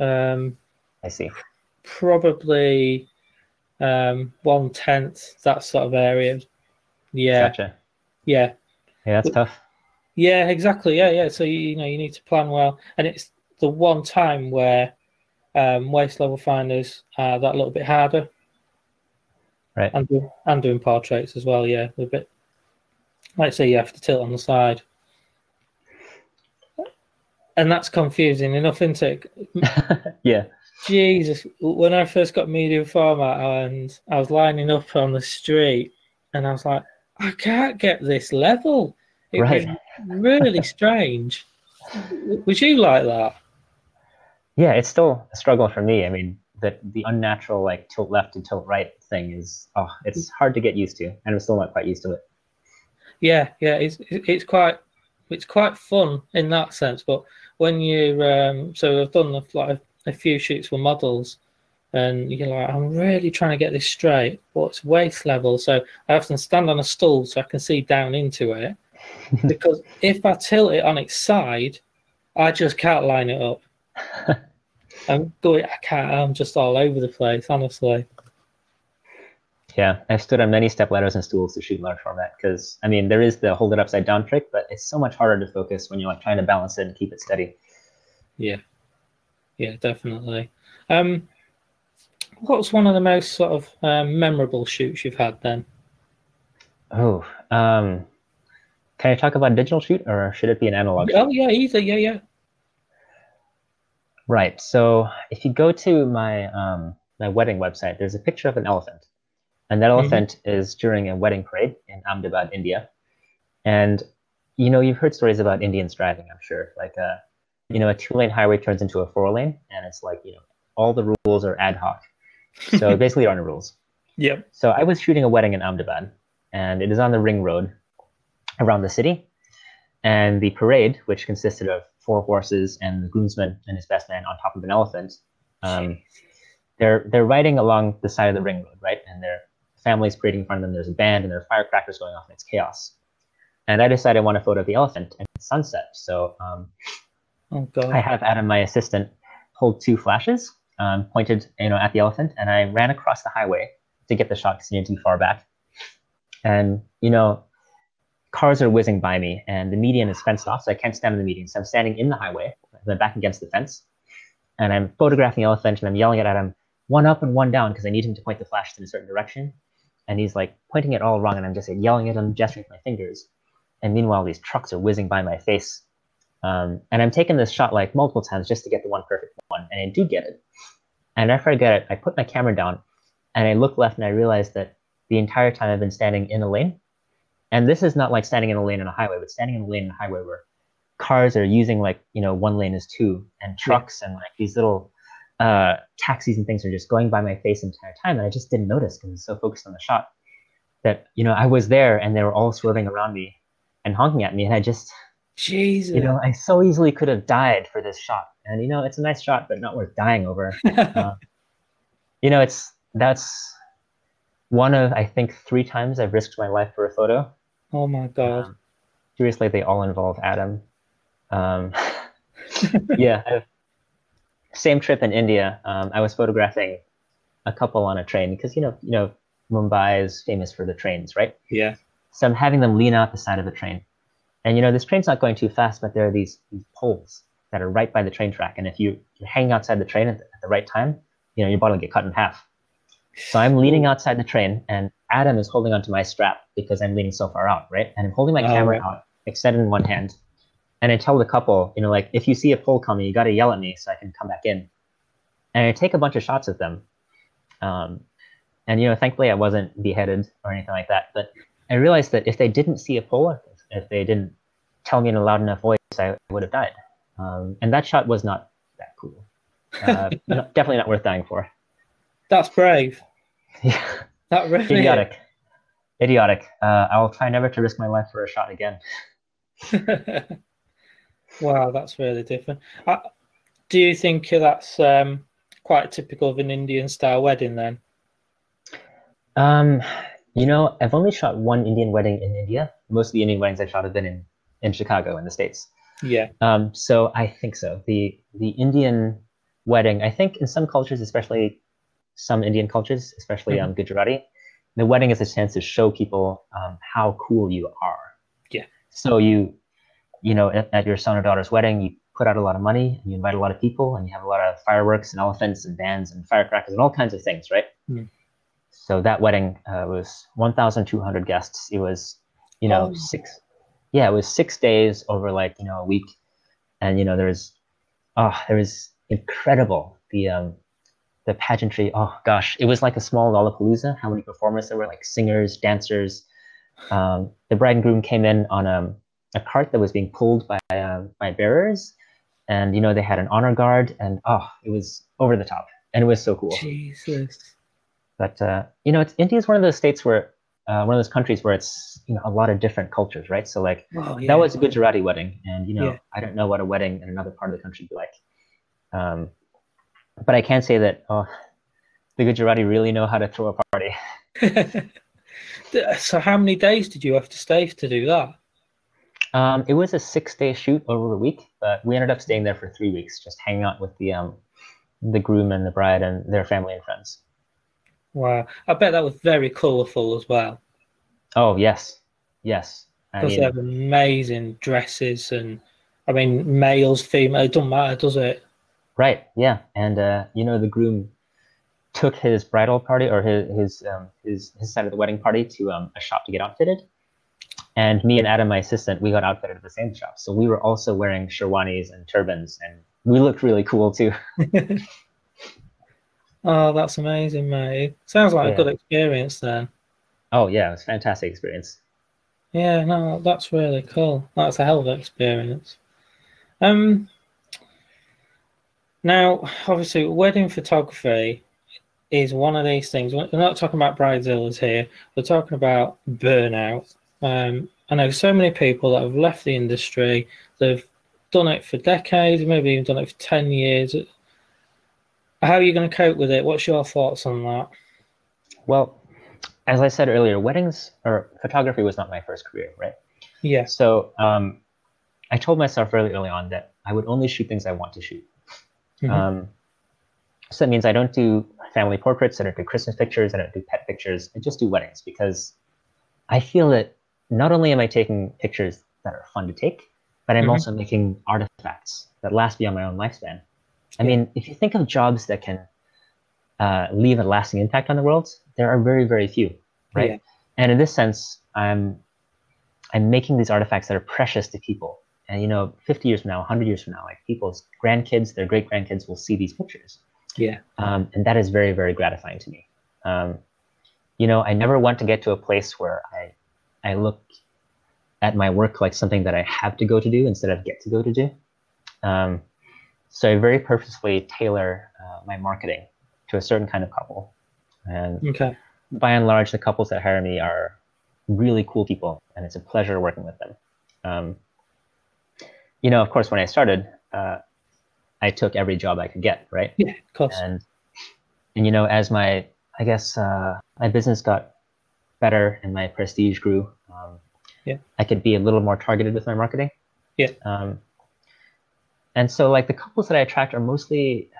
um, I see. probably um, one tenth that sort of area. Yeah, Gotcha. yeah. Yeah, that's tough. Yeah, exactly. Yeah, yeah. So you, you know you need to plan well, and it's the one time where um, waist level finders are that little bit harder, Right. and and doing portraits as well. Yeah, a bit. Like say you have to tilt on the side, and that's confusing enough, isn't it? yeah. Jesus, when I first got medium format and I was lining up on the street, and I was like, I can't get this level. It Right. was really strange. Was you like that? Yeah, it's still a struggle for me. I mean, the the unnatural like tilt left and tilt right thing is oh, it's hard to get used to, and I'm still not quite used to it. Yeah, yeah. It's it's quite it's quite fun in that sense. But when you um, so I've done a, like a, a few shoots with models, and you're like, I'm really trying to get this straight, but it's waist level. So I often stand on a stool so I can see down into it. Because if I tilt it on its side, I just can't line it up. I'm going. I can't. I'm just all over the place, honestly. Yeah, I've stood on many step ladders and stools to shoot large format because I mean there is the hold it upside down trick, but it's so much harder to focus when you're like trying to balance it and keep it steady. Yeah, yeah, definitely. Um, what's one of the most sort of um, memorable shoots you've had then? Oh, um, can I talk about digital shoot or should it be an analog? shoot? Oh yeah, either. Yeah, yeah. Right. So if you go to my um, my wedding website, there's a picture of an elephant, and that Mhm. elephant is during a wedding parade in Ahmedabad, India. And you know, you've heard stories about Indians driving. I'm sure, like a you know, a two lane highway turns into a four lane, and it's like you know, all the rules are ad hoc. So basically, there are no rules. Yep. So I was shooting a wedding in Ahmedabad, and it is on the ring road around the city. And the parade, which consisted of four horses and the groomsman and his best man on top of an elephant, um, they're they're riding along the side of the ring road, right? And their families parading in front of them. There's a band and there are firecrackers going off, and it's chaos. And I decided I want a photo of the elephant and sunset. So um, Oh. I have Adam, my assistant, hold two flashes um, pointed, you know, at the elephant, and I ran across the highway to get the shot because you need to be far back. And you know, cars are whizzing by me, and the median is fenced off, so I can't stand in the median. So I'm standing in the highway, then back against the fence, and I'm photographing the elephant, and I'm yelling at him, one up and one down, because I need him to point the flash in a certain direction. And he's like pointing it all wrong, and I'm just like, yelling at him, gesturing with my fingers. And meanwhile, these trucks are whizzing by my face. Um, and I'm taking this shot like multiple times just to get the one perfect one, and I do get it. And after I get it, I put my camera down, and I look left, and I realize that the entire time I've been standing in a lane. And this is not like standing in a lane on a highway, but standing in a lane on a highway where cars are using like you know one lane is two, and trucks and like these little uh, taxis and things are just going by my face the entire time, and I just didn't notice because I was so focused on the shot that you know I was there, and they were all swerving around me and honking at me, and I just Jesus. you know I so easily could have died for this shot, and you know it's a nice shot, but not worth dying over. Uh, you know it's that's one of I think three times I've risked my life for a photo. Oh my god. Um, seriously, they all involve Adam. Um, yeah, I've, same trip in India. Um, I was photographing a couple on a train because you know, you know, Mumbai is famous for the trains, right? yeah. So I'm having them lean out the side of the train, and you know, this train's not going too fast, but there are these, these poles that are right by the train track, and if you, you're hanging outside the train at the, at the right time, you know, your body will get cut in half. So I'm leaning outside the train, and Adam is holding onto my strap because I'm leaning so far out, right? And I'm holding my Oh, camera out, extended in one hand. And I tell the couple, you know, like, if you see a pole coming, you got to yell at me so I can come back in. And I take a bunch of shots of them. Um, and, you know, thankfully I wasn't beheaded or anything like that. But I realized that if they didn't see a pole, if they didn't tell me in a loud enough voice, I would have died. Um, and that shot was not that cool. Uh, definitely not worth dying for. That's brave. Yeah. That really idiotic idiotic uh, i'll try never to risk my life for a shot again wow, that's really different. Uh, do you think that's um, quite typical of an Indian style wedding then? um, you know i've only shot one indian wedding in india most of the indian weddings I've shot have been in, in chicago in the states Yeah. um, so i think so the the indian wedding i think in some cultures especially some indian cultures especially um, gujarati the wedding is a chance to show people um, how cool you are Yeah. so you you know at, at your son or daughter's wedding you put out a lot of money and you invite a lot of people and you have a lot of fireworks and elephants and bands and firecrackers and all kinds of things right Mm. so that wedding uh, was 1200 guests it was you know Oh. six yeah it was six days over like you know a week and you know there's oh there was incredible the um the pageantry oh gosh it was like a small lollapalooza how many performers there were like singers dancers um, the bride and groom came in on um, a cart that was being pulled by um, by bearers and you know they had an honor guard and oh it was over the top and it was so cool Jesus. but uh, you know it's india is one of those states where uh, one of those countries where it's you know a lot of different cultures right so like Oh, yeah. that was a Gujarati wedding, and you know, Yeah. I don't know what a wedding in another part of the country would be like. Um, but I can't say that oh, the Gujarati really know how to throw a party. so, how many days did you have to stay to do that? Um, it was a six-day shoot over a week, but we ended up staying there for three weeks, just hanging out with the um, the groom and the bride and their family and friends. Wow. I bet that was very colourful as well. Oh yes, yes. Because they have amazing dresses and, I mean, males, female, it doesn't matter, does it? Right. Yeah. And uh, you know, the groom took his bridal party or his his um, his his side of the wedding party to um, a shop to get outfitted. And me and Adam, my assistant, we got outfitted at the same shop. So we were also wearing sherwanis and turbans, and we looked really cool too. Oh, that's amazing, mate. Sounds like Yeah. a good experience then. Oh yeah, it was a fantastic experience. Yeah, no, that's really cool. That's a hell of an experience. Um, now, obviously, wedding photography is one of these things. We're not talking about bridezillas here. We're talking about burnout. Um, I know so many people that have left the industry. They've done it for decades, maybe even done it for ten years. How are you going to cope with it? What's your thoughts on that? Well, as I said earlier, weddings or photography was not my first career, right? Yeah. So um, I told myself really early on that I would only shoot things I want to shoot. Mm-hmm. Um, so that means I don't do family portraits, I don't do Christmas pictures, I don't do pet pictures. I just do weddings because I feel that not only am I taking pictures that are fun to take, but I'm mm-hmm. also making artifacts that last beyond my own lifespan. I mean, if you think of jobs that can uh, leave a lasting impact on the world, there are very, very few, right? Yeah. And in this sense, I'm I'm making these artifacts that are precious to people. And you know, 50 years from now, 100 years from now, like people's grandkids, their great grandkids will see these pictures. Yeah. Um, and that is very, very gratifying to me. Um, you know, I never want to get to a place where I I look at my work like something that I have to go to do instead of get to go to do. Um, so I very purposefully tailor uh, my marketing to a certain kind of couple. And okay. by and large, the couples that hire me are really cool people, and it's a pleasure working with them. Um, you know, of course, when I started, uh, I took every job I could get, right? Yeah, of course. And and you know, as my I guess uh, my business got better and my prestige grew, um, yeah, I could be a little more targeted with my marketing. Yeah. Um, and so, like the couples that I attract are mostly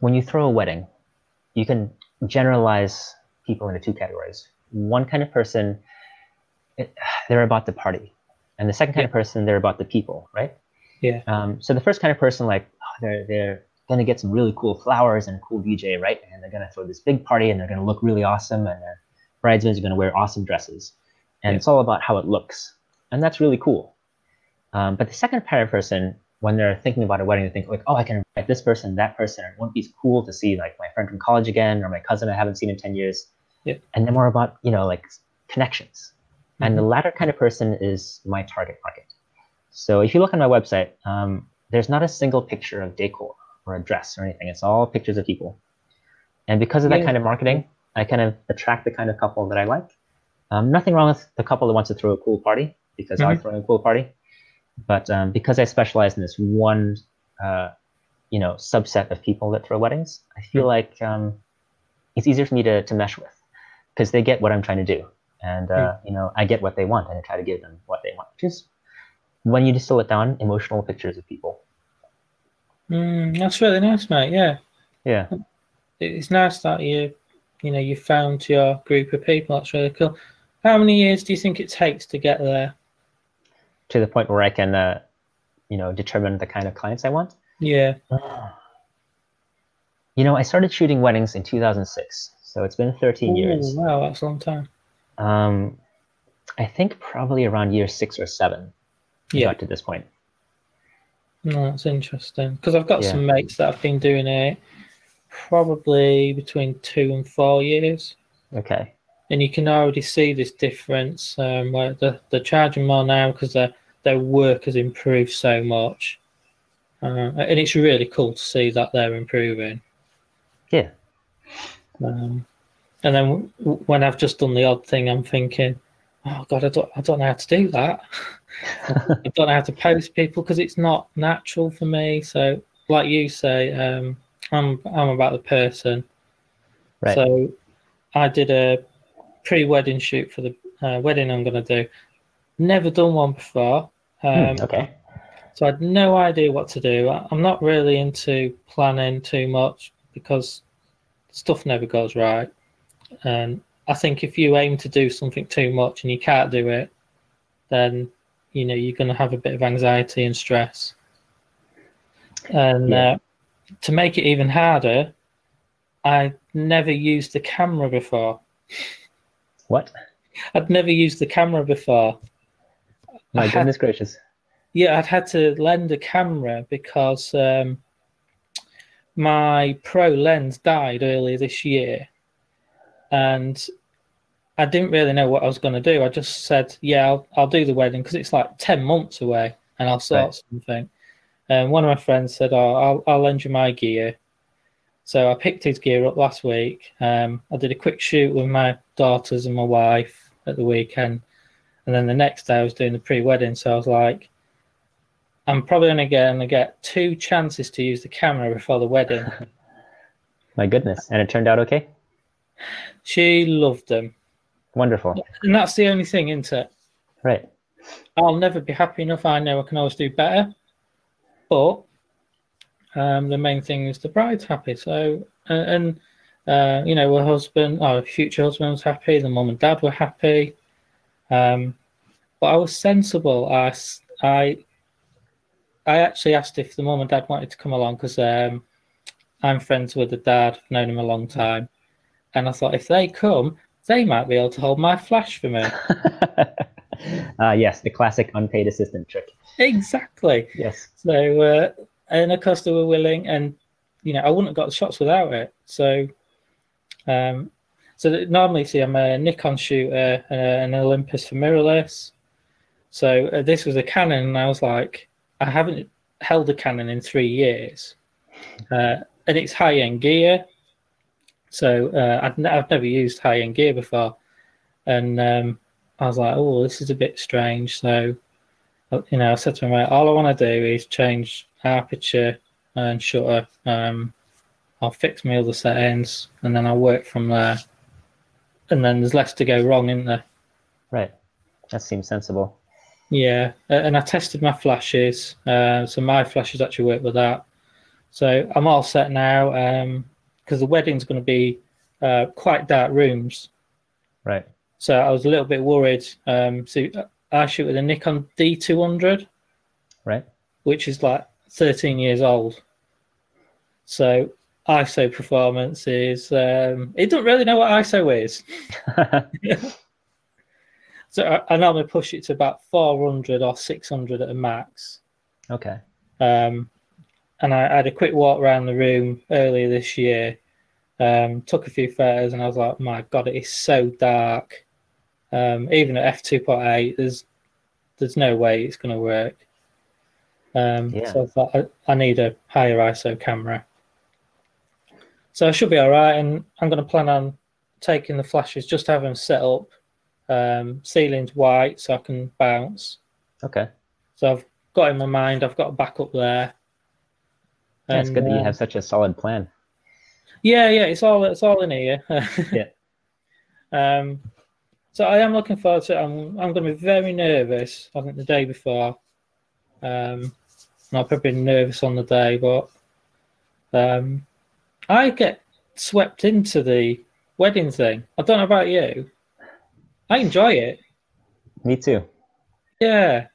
when you throw a wedding, you can generalize people into two categories. One kind of person, it, they're about the party, and the second kind yeah. of person, they're about the people, right? Yeah. Um, so the first kind of person, like oh, they're they're gonna get some really cool flowers and a cool DJ, right? And they're gonna throw this big party, and they're gonna look really awesome, and their bridesmaids are gonna wear awesome dresses, and yeah. it's all about how it looks, and that's really cool. Um, but the second kind of person, when they're thinking about a wedding, they think like, oh, I can invite this person, that person. It wouldn't be cool to see like my friend from college again or my cousin I haven't seen in ten years. Yeah. And then more about you know like connections. Mm-hmm. And the mm-hmm. latter kind of person is my target market. So if you look on my website, um, there's not a single picture of decor or a dress or anything. It's all pictures of people. And because of that yeah. kind of marketing, I kind of attract the kind of couple that I like. Um, nothing wrong with the couple that wants to throw a cool party because mm-hmm. I throw a cool party. But um, because I specialize in this one, uh, you know, subset of people that throw weddings, I feel mm-hmm. like um, it's easier for me to, to mesh with because they get what I'm trying to do, and uh, mm-hmm. you know, I get what they want, and I try to give them what they want, which is when you distill it down, emotional pictures of people. Mm, that's really nice, mate. Yeah. Yeah. It's nice that you, you know, you found your group of people. That's really cool. How many years do you think it takes to get there? to the point where I can, uh, you know, determine the kind of clients I want. Yeah. You know, I started shooting weddings in 2006, so it's been 13 Ooh, years. Wow, that's a long time. Um, I think probably around year six or seven. Yeah. Got to this point. No, that's interesting because I've got yeah. some mates that have been doing it probably between two and four years. Okay and you can already see this difference um, where they're, they're charging more now because their their work has improved so much, uh, and it's really cool to see that they're improving. Yeah. Um, and then w- when I've just done the odd thing, I'm thinking, oh god, I don't I don't know how to do that. I don't know how to post people because it's not natural for me. So, like you say, um, I'm I'm about the person. Right. So, I did a pre-wedding shoot for the uh, wedding I'm going to do. Never done one before. Hmm, um, okay. So I had no idea what to do. I'm not really into planning too much because stuff never goes right. And I think if you aim to do something too much and you can't do it, then you know you're going to have a bit of anxiety and stress. And yeah. uh, to make it even harder, I never used the camera before. What? I'd never used the camera before. My I goodness had, gracious. Yeah, I'd had to lend a camera because um, my pro lens died earlier this year. And I didn't really know what I was going to do. I just said, yeah, I'll, I'll do the wedding because it's like 10 months away and I'll sort right. something. And one of my friends said, oh, I'll, I'll lend you my gear. So I picked his gear up last week. Um, I did a quick shoot with my daughters and my wife at the weekend, and then the next day I was doing the pre-wedding. So I was like, I'm probably only going to get two chances to use the camera before the wedding. My goodness, and it turned out okay. She loved them. Wonderful. And that's the only thing, isn't it? Right. I'll never be happy enough. I know I can always do better. But um, the main thing is the bride's happy. So, and, uh, you know, her husband, our future husband was happy. The mum and dad were happy. Um, but I was sensible. I, I, I actually asked if the mum and dad wanted to come along because um, I'm friends with the dad, I've known him a long time. And I thought if they come, they might be able to hold my flash for me. uh, yes, the classic unpaid assistant trick. Exactly. Yes. So, uh, and of course they were willing, and you know I wouldn't have got the shots without it. So, um, so normally see I'm a Nikon shooter, uh, an Olympus for mirrorless. So uh, this was a Canon, and I was like, I haven't held a Canon in three years, uh, and it's high end gear. So uh, I'd, n- I've never used high end gear before, and um, I was like, oh, this is a bit strange. So, uh, you know, I said to him, all I want to do is change aperture and shutter. Um, I'll fix my other settings, and then I'll work from there. And then there's less to go wrong, isn't there? Right. That seems sensible. Yeah, and I tested my flashes. Uh, so my flashes actually work with that. So I'm all set now. Um, because the wedding's going to be uh, quite dark rooms. Right. So I was a little bit worried. Um, so I shoot with a Nikon D200, right, which is like 13 years old. So ISO performance is um, it doesn't really know what ISO is. so I, I, normally push it to about 400 or 600 at a max. Okay. Um, and I, I, had a quick walk around the room earlier this year. Um, took a few photos, and I was like, "My God, it is so dark." Um, even at f two point eight, there's there's no way it's going to work. Um, yeah. So I thought I, I, need a higher ISO camera. So I should be all right, and I'm going to plan on taking the flashes, just have them set up, um, ceilings white, so I can bounce. Okay. So I've got in my mind, I've got a backup there. Yeah, it's good that you uh, have such a solid plan. Yeah, yeah, it's all it's all in here. yeah. Um, so I am looking forward to it. I'm I'm going to be very nervous. I think the day before. Um, I'll probably be nervous on the day, but um, I get swept into the wedding thing. I don't know about you. I enjoy it. Me too. Yeah.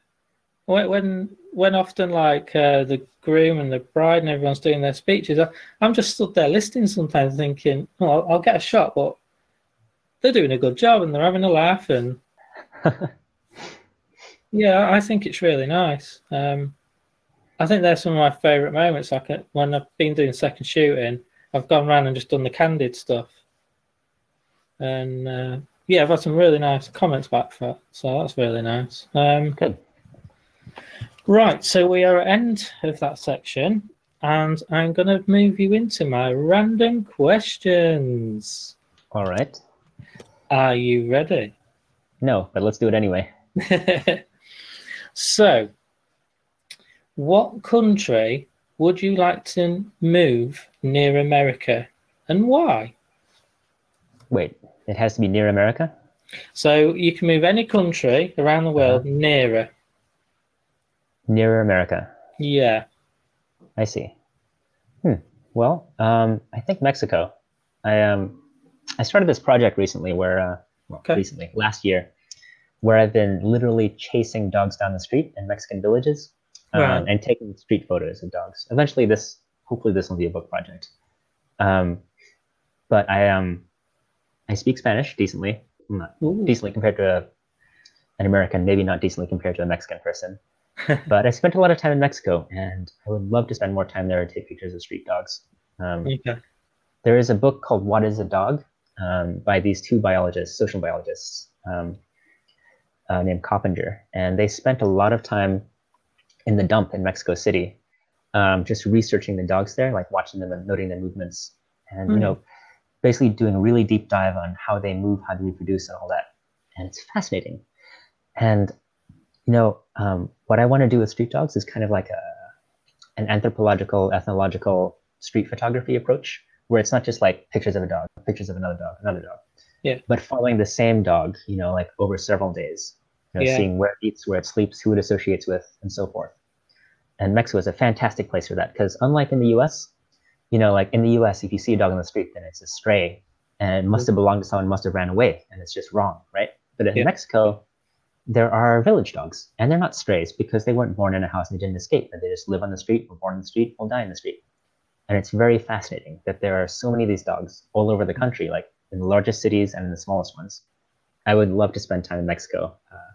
When when, often like uh, the groom and the bride and everyone's doing their speeches, I, am just stood there listening sometimes thinking, oh, I'll, I'll, get a shot, but they're doing a good job and they're having a laugh. And yeah, I think it's really nice. Um, I think they're some of my favourite moments. Like uh, when I've been doing second shooting, I've gone around and just done the candid stuff. And uh, yeah, I've had some really nice comments back for it. So that's really nice. Um, Good. Right, so we are at end of that section, and I'm going to move you into my random questions. All right. Are you ready? No, but let's do it anyway. so, what country would you like to move near America, and why? Wait, it has to be near America? So you can move any country around the world uh-huh. nearer nearer America. Yeah. I see. Hmm. Well, um, I think Mexico. I um, I started this project recently where, uh, well, okay. recently last year, where I've been literally chasing dogs down the street in Mexican villages, um, and taking street photos of dogs. Eventually, this hopefully this will be a book project. Um, but I um, I speak Spanish decently, not decently compared to a, an American, maybe not decently compared to a Mexican person. But I spent a lot of time in Mexico, and I would love to spend more time there and take pictures of street dogs. Um, okay. There is a book called "What Is a Dog" um, by these two biologists, social biologists, um, uh, named Coppinger, and they spent a lot of time in the dump in Mexico City, um, just researching the dogs there, like watching them and noting their movements, and mm. you know, basically doing a really deep dive on how they move, how they reproduce, and all that. And it's fascinating. And you know, um, what I want to do with street dogs is kind of like a an anthropological, ethnological street photography approach, where it's not just like pictures of a dog, pictures of another dog, another dog, yeah, but following the same dog, you know, like over several days, you know, yeah. seeing where it eats, where it sleeps, who it associates with, and so forth. And Mexico is a fantastic place for that because unlike in the U.S., you know, like in the U.S., if you see a dog on the street, then it's a stray and must have belonged to someone, must have ran away, and it's just wrong, right? But in yeah. Mexico, there are village dogs, and they're not strays because they weren't born in a house and they didn't escape, but they just live on the street, were born in the street, will die in the street. And it's very fascinating that there are so many of these dogs all over the country, like in the largest cities and in the smallest ones. I would love to spend time in Mexico uh,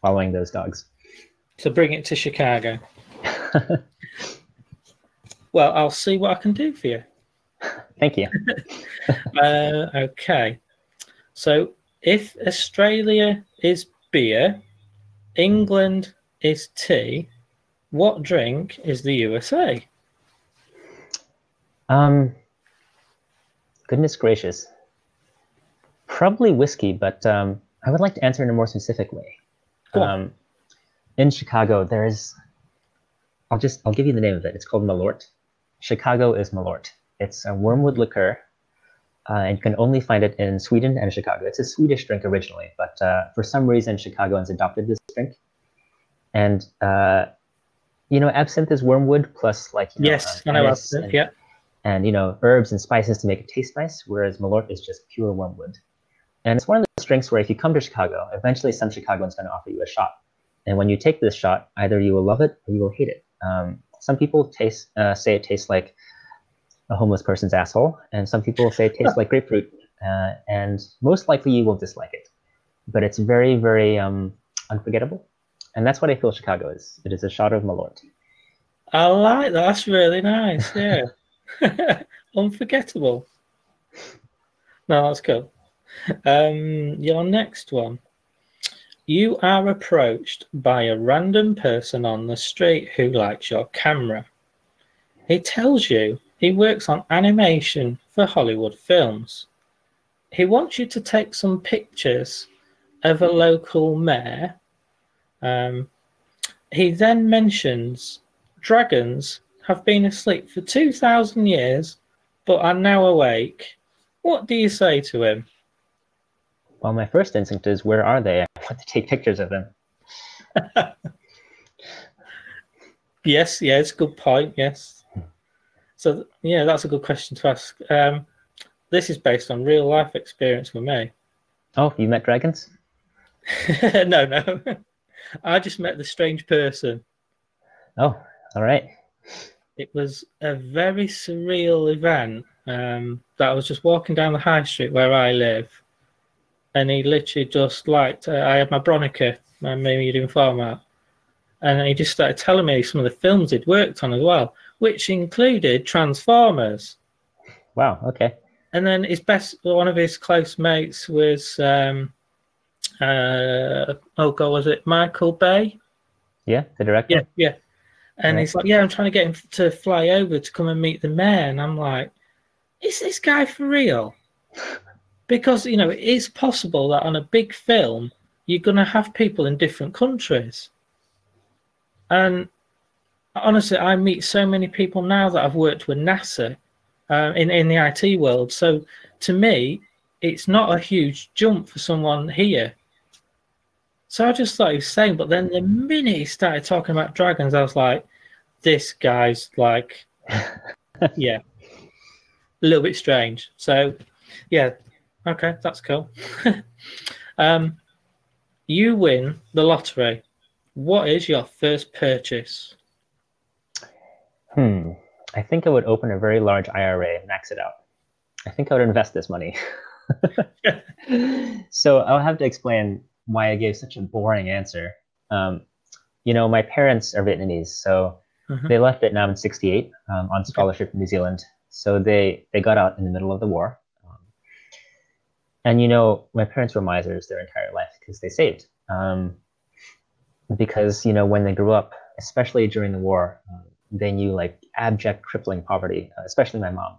following those dogs. So bring it to Chicago. well, I'll see what I can do for you. Thank you. uh, okay. So if Australia is beer, England is tea, what drink is the USA? Um, goodness gracious. Probably whiskey, but um, I would like to answer in a more specific way. Cool. Um, in Chicago, there is I'll just I'll give you the name of it. It's called Malort. Chicago is Malort. It's a wormwood liqueur, uh, and you can only find it in Sweden and Chicago. It's a Swedish drink originally, but uh, for some reason Chicagoans adopted this drink. And uh, you know, absinthe is wormwood plus like you know, yes, uh, I. And, yeah, and you know herbs and spices to make it taste nice, whereas Malort is just pure wormwood. And it's one of those drinks where if you come to Chicago, eventually some Chicagoans going to offer you a shot. And when you take this shot, either you will love it or you will hate it. Um, some people taste uh, say it tastes like a homeless person's asshole, and some people say it tastes like grapefruit. Uh, and most likely you will dislike it, but it's very, very um, unforgettable. And that's what I feel Chicago is. It is a shot of Malort. I like that. That's really nice. Yeah. Unforgettable. No, that's cool. Um, your next one. You are approached by a random person on the street who likes your camera. He tells you he works on animation for Hollywood films. He wants you to take some pictures of a local mayor. Um, he then mentions dragons have been asleep for 2,000 years but are now awake. What do you say to him? Well, my first instinct is, where are they? I want to take pictures of them. yes, yes, good point. Yes. So, yeah, that's a good question to ask. Um, this is based on real life experience with me. Oh, you met dragons? no, no. I just met the strange person. Oh, all right. It was a very surreal event. Um, that I was just walking down the high street where I live, and he literally just liked. Uh, I had my Bronica, my medium format, and he just started telling me some of the films he'd worked on as well, which included Transformers. Wow. Okay. And then his best, one of his close mates was, um, uh, oh god, was it Michael Bay? Yeah, the director. Yeah, yeah. And yeah. he's like, yeah, I'm trying to get him to fly over to come and meet the mayor. And I'm like, is this guy for real? because you know it is possible that on a big film you're going to have people in different countries and honestly i meet so many people now that i've worked with nasa uh, in, in the it world so to me it's not a huge jump for someone here so i just thought he was saying but then the minute he started talking about dragons i was like this guy's like yeah a little bit strange so yeah Okay, that's cool. um, you win the lottery. What is your first purchase? Hmm. I think I would open a very large IRA and max it out. I think I would invest this money. so I'll have to explain why I gave such a boring answer. Um, you know, my parents are Vietnamese, so mm-hmm. they left Vietnam in '68 um, on scholarship okay. in New Zealand. So they they got out in the middle of the war, and you know, my parents were misers their entire life because they saved. Um, because you know, when they grew up, especially during the war, um, they knew like abject, crippling poverty. Uh, especially my mom.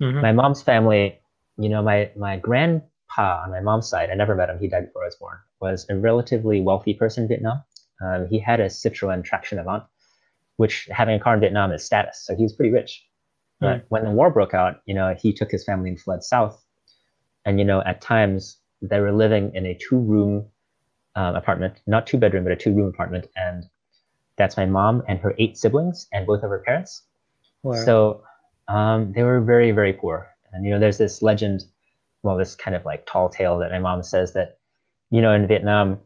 Mhm. My mom's family, you know, my my grandpa on my mom's side, I never met him. He died before I was born. Was a relatively wealthy person in Vietnam. Um, he had a Citroen traction avant, which having a car in Vietnam is status. So he was pretty rich. But Right. when the war broke out, you know, he took his family and fled south. And you know, at times they were living in a two-room um, apartment, not two-bedroom, but a two-room apartment, and that's my mom and her eight siblings and both of her parents. Wow. So um, they were very, very poor. And, you know, there's this legend, well, this kind of like tall tale that my mom says that, you know, in Vietnam,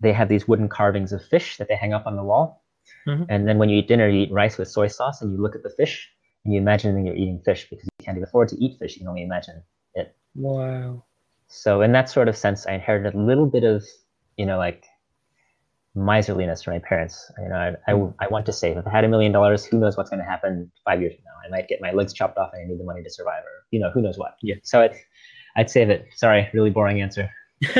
they have these wooden carvings of fish that they hang up on the wall. Mhm. And then when you eat dinner, you eat rice with soy sauce and you look at the fish and you imagine that you're eating fish because you can't even afford to eat fish. You can only imagine it. wow. So in that sort of sense, I inherited a little bit of, you know, like miserliness from my parents. You know, I, I, hmm. I want to save. If I had a million dollars, who knows what's going to happen five years from now? I might get my legs chopped off and I need the money to survive, or you know, who knows what. Yeah. So it, I'd save it. Sorry, really boring answer.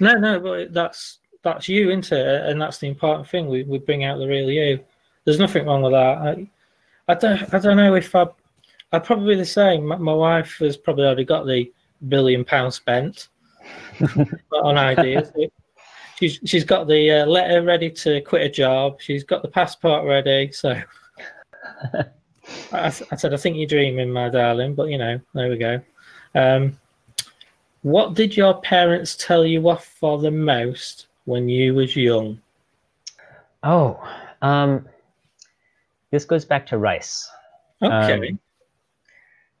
no, no, but that's that's you, isn't it? And that's the important thing. We we bring out the real you. There's nothing wrong with that. I, I don't I don't know if I I'd probably be the same. My, my wife has probably already got the billion pounds spent on ideas. She's she's got the uh, letter ready to quit a job. She's got the passport ready. So I, I said, I think you're dreaming, my darling. But you know, there we go. Um, what did your parents tell you off for the most when you was young? Oh, um, this goes back to rice. Okay. Um,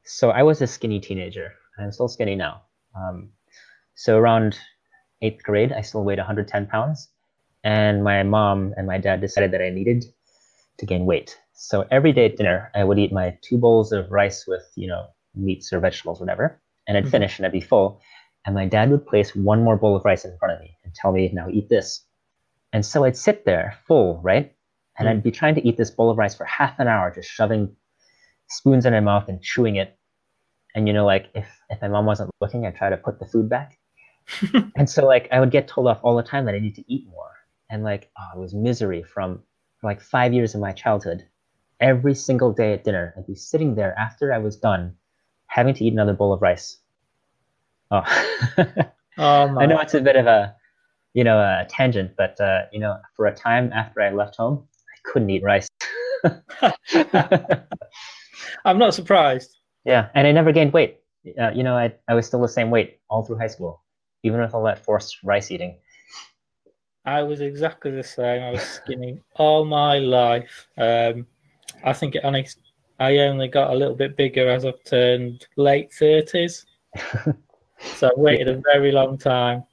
So I was a skinny teenager. I'm still skinny now. Um, so around eighth grade, I still weighed 110 pounds, and my mom and my dad decided that I needed to gain weight. So every day at dinner, I would eat my two bowls of rice with you know meats or vegetables, whatever, and I'd Mhm. finish and I'd be full. And my dad would place one more bowl of rice in front of me and tell me, "Now eat this." And so I'd sit there full, right? And Mm. I'd be trying to eat this bowl of rice for half an hour, just shoving spoons in my mouth and chewing it. And you know, like if if my mom wasn't looking, I'd try to put the food back. and so like I would get told off all the time that I need to eat more. And like oh, it was misery from like five years of my childhood. Every single day at dinner, I'd be sitting there after I was done, having to eat another bowl of rice. Oh, oh my! I know it's a bit of a, you know, a tangent, but uh, you know, for a time after I left home, I couldn't eat rice. I'm not surprised. yeah, and I never gained weight. Uh, you know, I I was still the same weight all through high school, even with all that forced rice eating. I was exactly the same. I was skinny all my life. Um, I think it only, I only got a little bit bigger as I've turned late thirties. so I waited a very long time.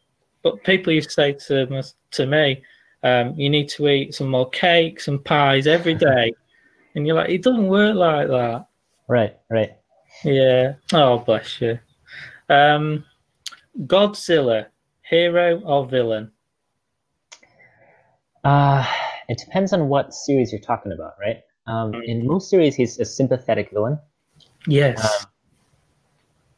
But people used to say to me, to me um, you need to eat some more cakes and pies every day. and you're like, it doesn't work like that. Right, right. Yeah. Oh, bless you. Um, Godzilla, hero or villain? Uh, it depends on what series you're talking about, right? Um, Mm. in most series, he's a sympathetic villain, Yes.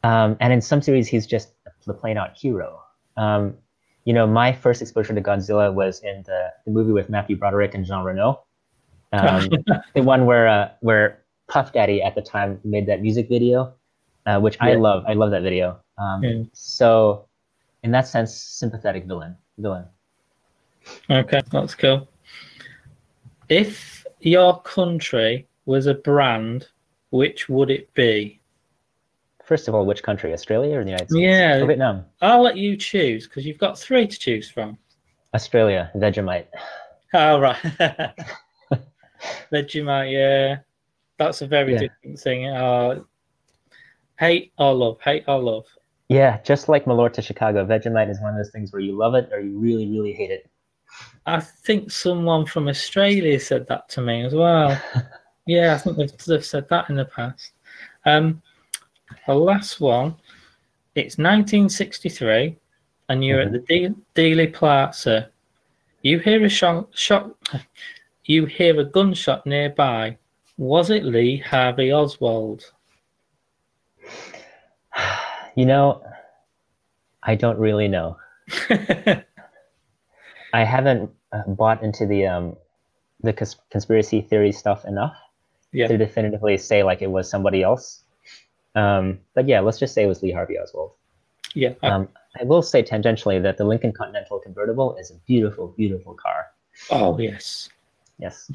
um, and in some series, he's just the plain-out hero. Um, you know, my first exposure to Godzilla was in the, the movie with Matthew Broderick and Jean Reno, um, the one where uh, where Puff Daddy at the time made that music video, uh, which I love. I love that video. Um, Yeah. So, in that sense, sympathetic villain. Villain. Okay, that's cool. If your country was a brand, which would it be? First of all, which country? Australia or the United States? Yeah. Or Vietnam. I'll let you choose because you've got three to choose from. Australia. Vegemite. Oh, right. Vegemite, yeah. That's a very Yeah. different thing. Uh, hate or love, hate or love. Yeah, just like Malort to Chicago, Vegemite is one of those things where you love it or you really, really hate it. I think someone from Australia said that to me as well. Yeah, I think they've, they've said that in the past. Um, the last one, it's 1963, and you're at the De- Dealey Plaza. You hear a shot, shot, you hear a gunshot nearby. Was it Lee Harvey Oswald? You know, I don't really know. I haven't uh, bought into the um, the cons- conspiracy theory stuff enough Yeah. to definitively say like it was somebody else. Um, but yeah, let's just say it was Lee Harvey Oswald. Yeah. I, Um, I will say tangentially that the Lincoln Continental convertible is a beautiful, beautiful car. oh yes. Yes.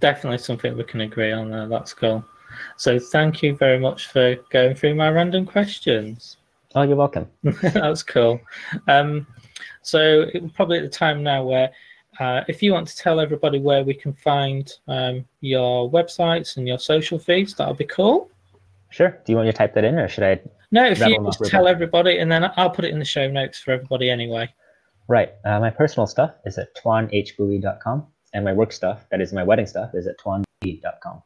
Definitely something we can agree on there. That's cool. So thank you very much for going through my random questions. Oh, you're welcome. That's cool. Um, so it, probably at the time now where uh, if you want to tell everybody where we can find um, your websites and your social feeds, that'll be cool. Sure. Do you want me to type that in, or should I? No, if you just tell quick. everybody, and then I'll put it in the show notes for everybody anyway. Right. Uh, my personal stuff is at tuanhbui.com, and my work stuff, that is my wedding stuff, is at tuanb.com.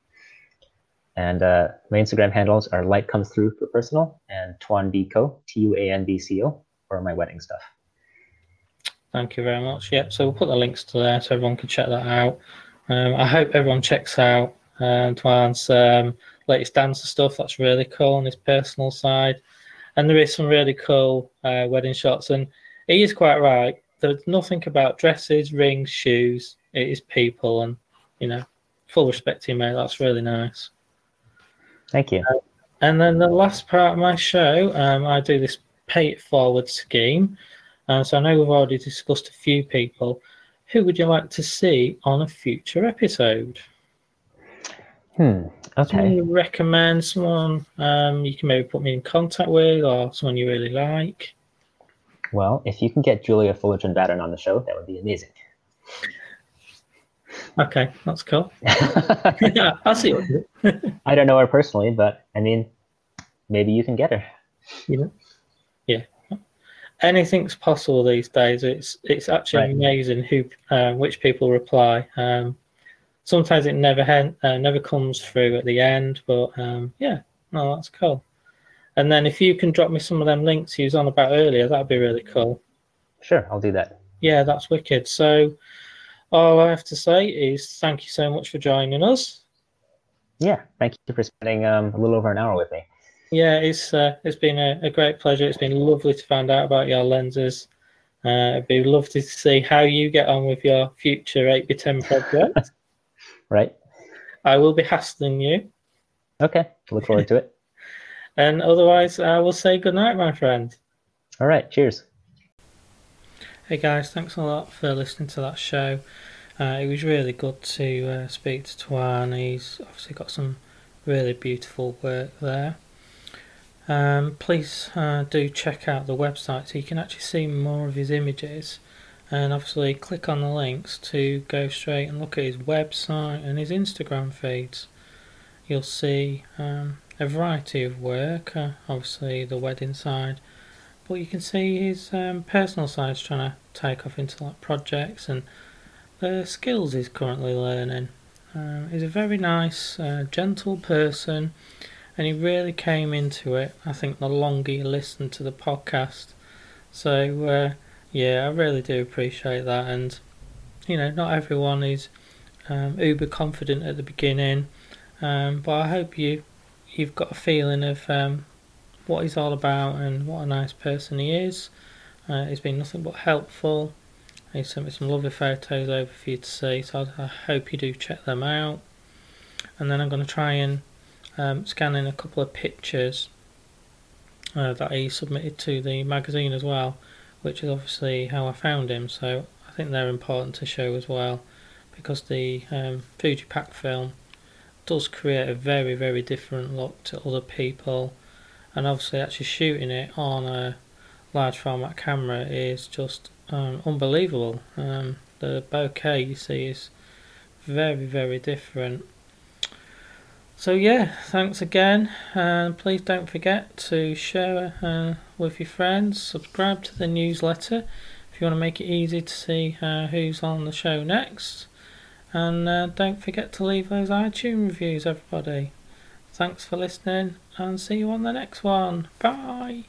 And uh, my Instagram handles are light comes through for personal and tuanbco, T U A N B C O, for my wedding stuff. Thank you very much. Yep. So we'll put the links to there so everyone can check that out. Um, I hope everyone checks out um, Tuan's um, latest dancer stuff. That's really cool on his personal side. And there is some really cool uh, wedding shots. And he is quite right. There's nothing about dresses, rings, shoes. It is people. And, you know, full respect to you, mate. That's really nice. Thank you. And then the last part of my show, um, I do this pay it forward scheme. Uh, so I know we've already discussed a few people. Who would you like to see on a future episode? Hmm. Someone Okay. you recommend, someone um, you can maybe put me in contact with, or someone you really like? Well, if you can get Julia Fullerton Batten on the show, that would be amazing. Okay, that's cool. yeah, I'll see what you do. I don't know her personally, but I mean, maybe you can get her. You know? Yeah. Anything's possible these days. It's it's actually Right. amazing who uh, which people reply. Um, sometimes it never uh, never comes through at the end, but um, yeah, no, that's cool. And then if you can drop me some of them links you was on about earlier, that'd be really cool. Sure, I'll do that. Yeah, that's wicked. So all I have to say is thank you so much for joining us. Yeah, thank you for spending um, a little over an hour with me. Yeah, it's uh, it's been a, a great pleasure. It's been lovely to find out about your lenses. Uh, it'd be lovely to see how you get on with your future 8x10 project. Right? I will be hassling you. Okay, look forward to it. And otherwise, I will say good night, my friend. All right, cheers. Hey guys, thanks a lot for listening to that show. Uh, it was really good to uh, speak to Tuan. He's obviously got some really beautiful work there. Um, please uh, do check out the website so you can actually see more of his images. And obviously, click on the links to go straight and look at his website and his Instagram feeds. You'll see um, a variety of work, uh, obviously, the wedding side but you can see his um, personal side's trying to take off into like projects and the skills he's currently learning. Um, he's a very nice, uh, gentle person, and he really came into it. I think the longer you listen to the podcast, so uh, yeah, I really do appreciate that. And you know, not everyone is um, uber confident at the beginning, um, but I hope you you've got a feeling of um, what he's all about and what a nice person he is. Uh, he's been nothing but helpful. He sent me some lovely photos over for you to see, so I, I hope you do check them out. And then I'm going to try and um, scan in a couple of pictures uh, that he submitted to the magazine as well, which is obviously how I found him. So I think they're important to show as well, because the um, Fuji Pack film does create a very, very different look to other people and obviously actually shooting it on a large format camera is just um, unbelievable. Um, the bokeh you see is very very different. So yeah, thanks again, and please don't forget to share uh, with your friends. Subscribe to the newsletter if you want to make it easy to see uh, who's on the show next, and uh, don't forget to leave those iTunes reviews, everybody. Thanks for listening and see you on the next one. Bye.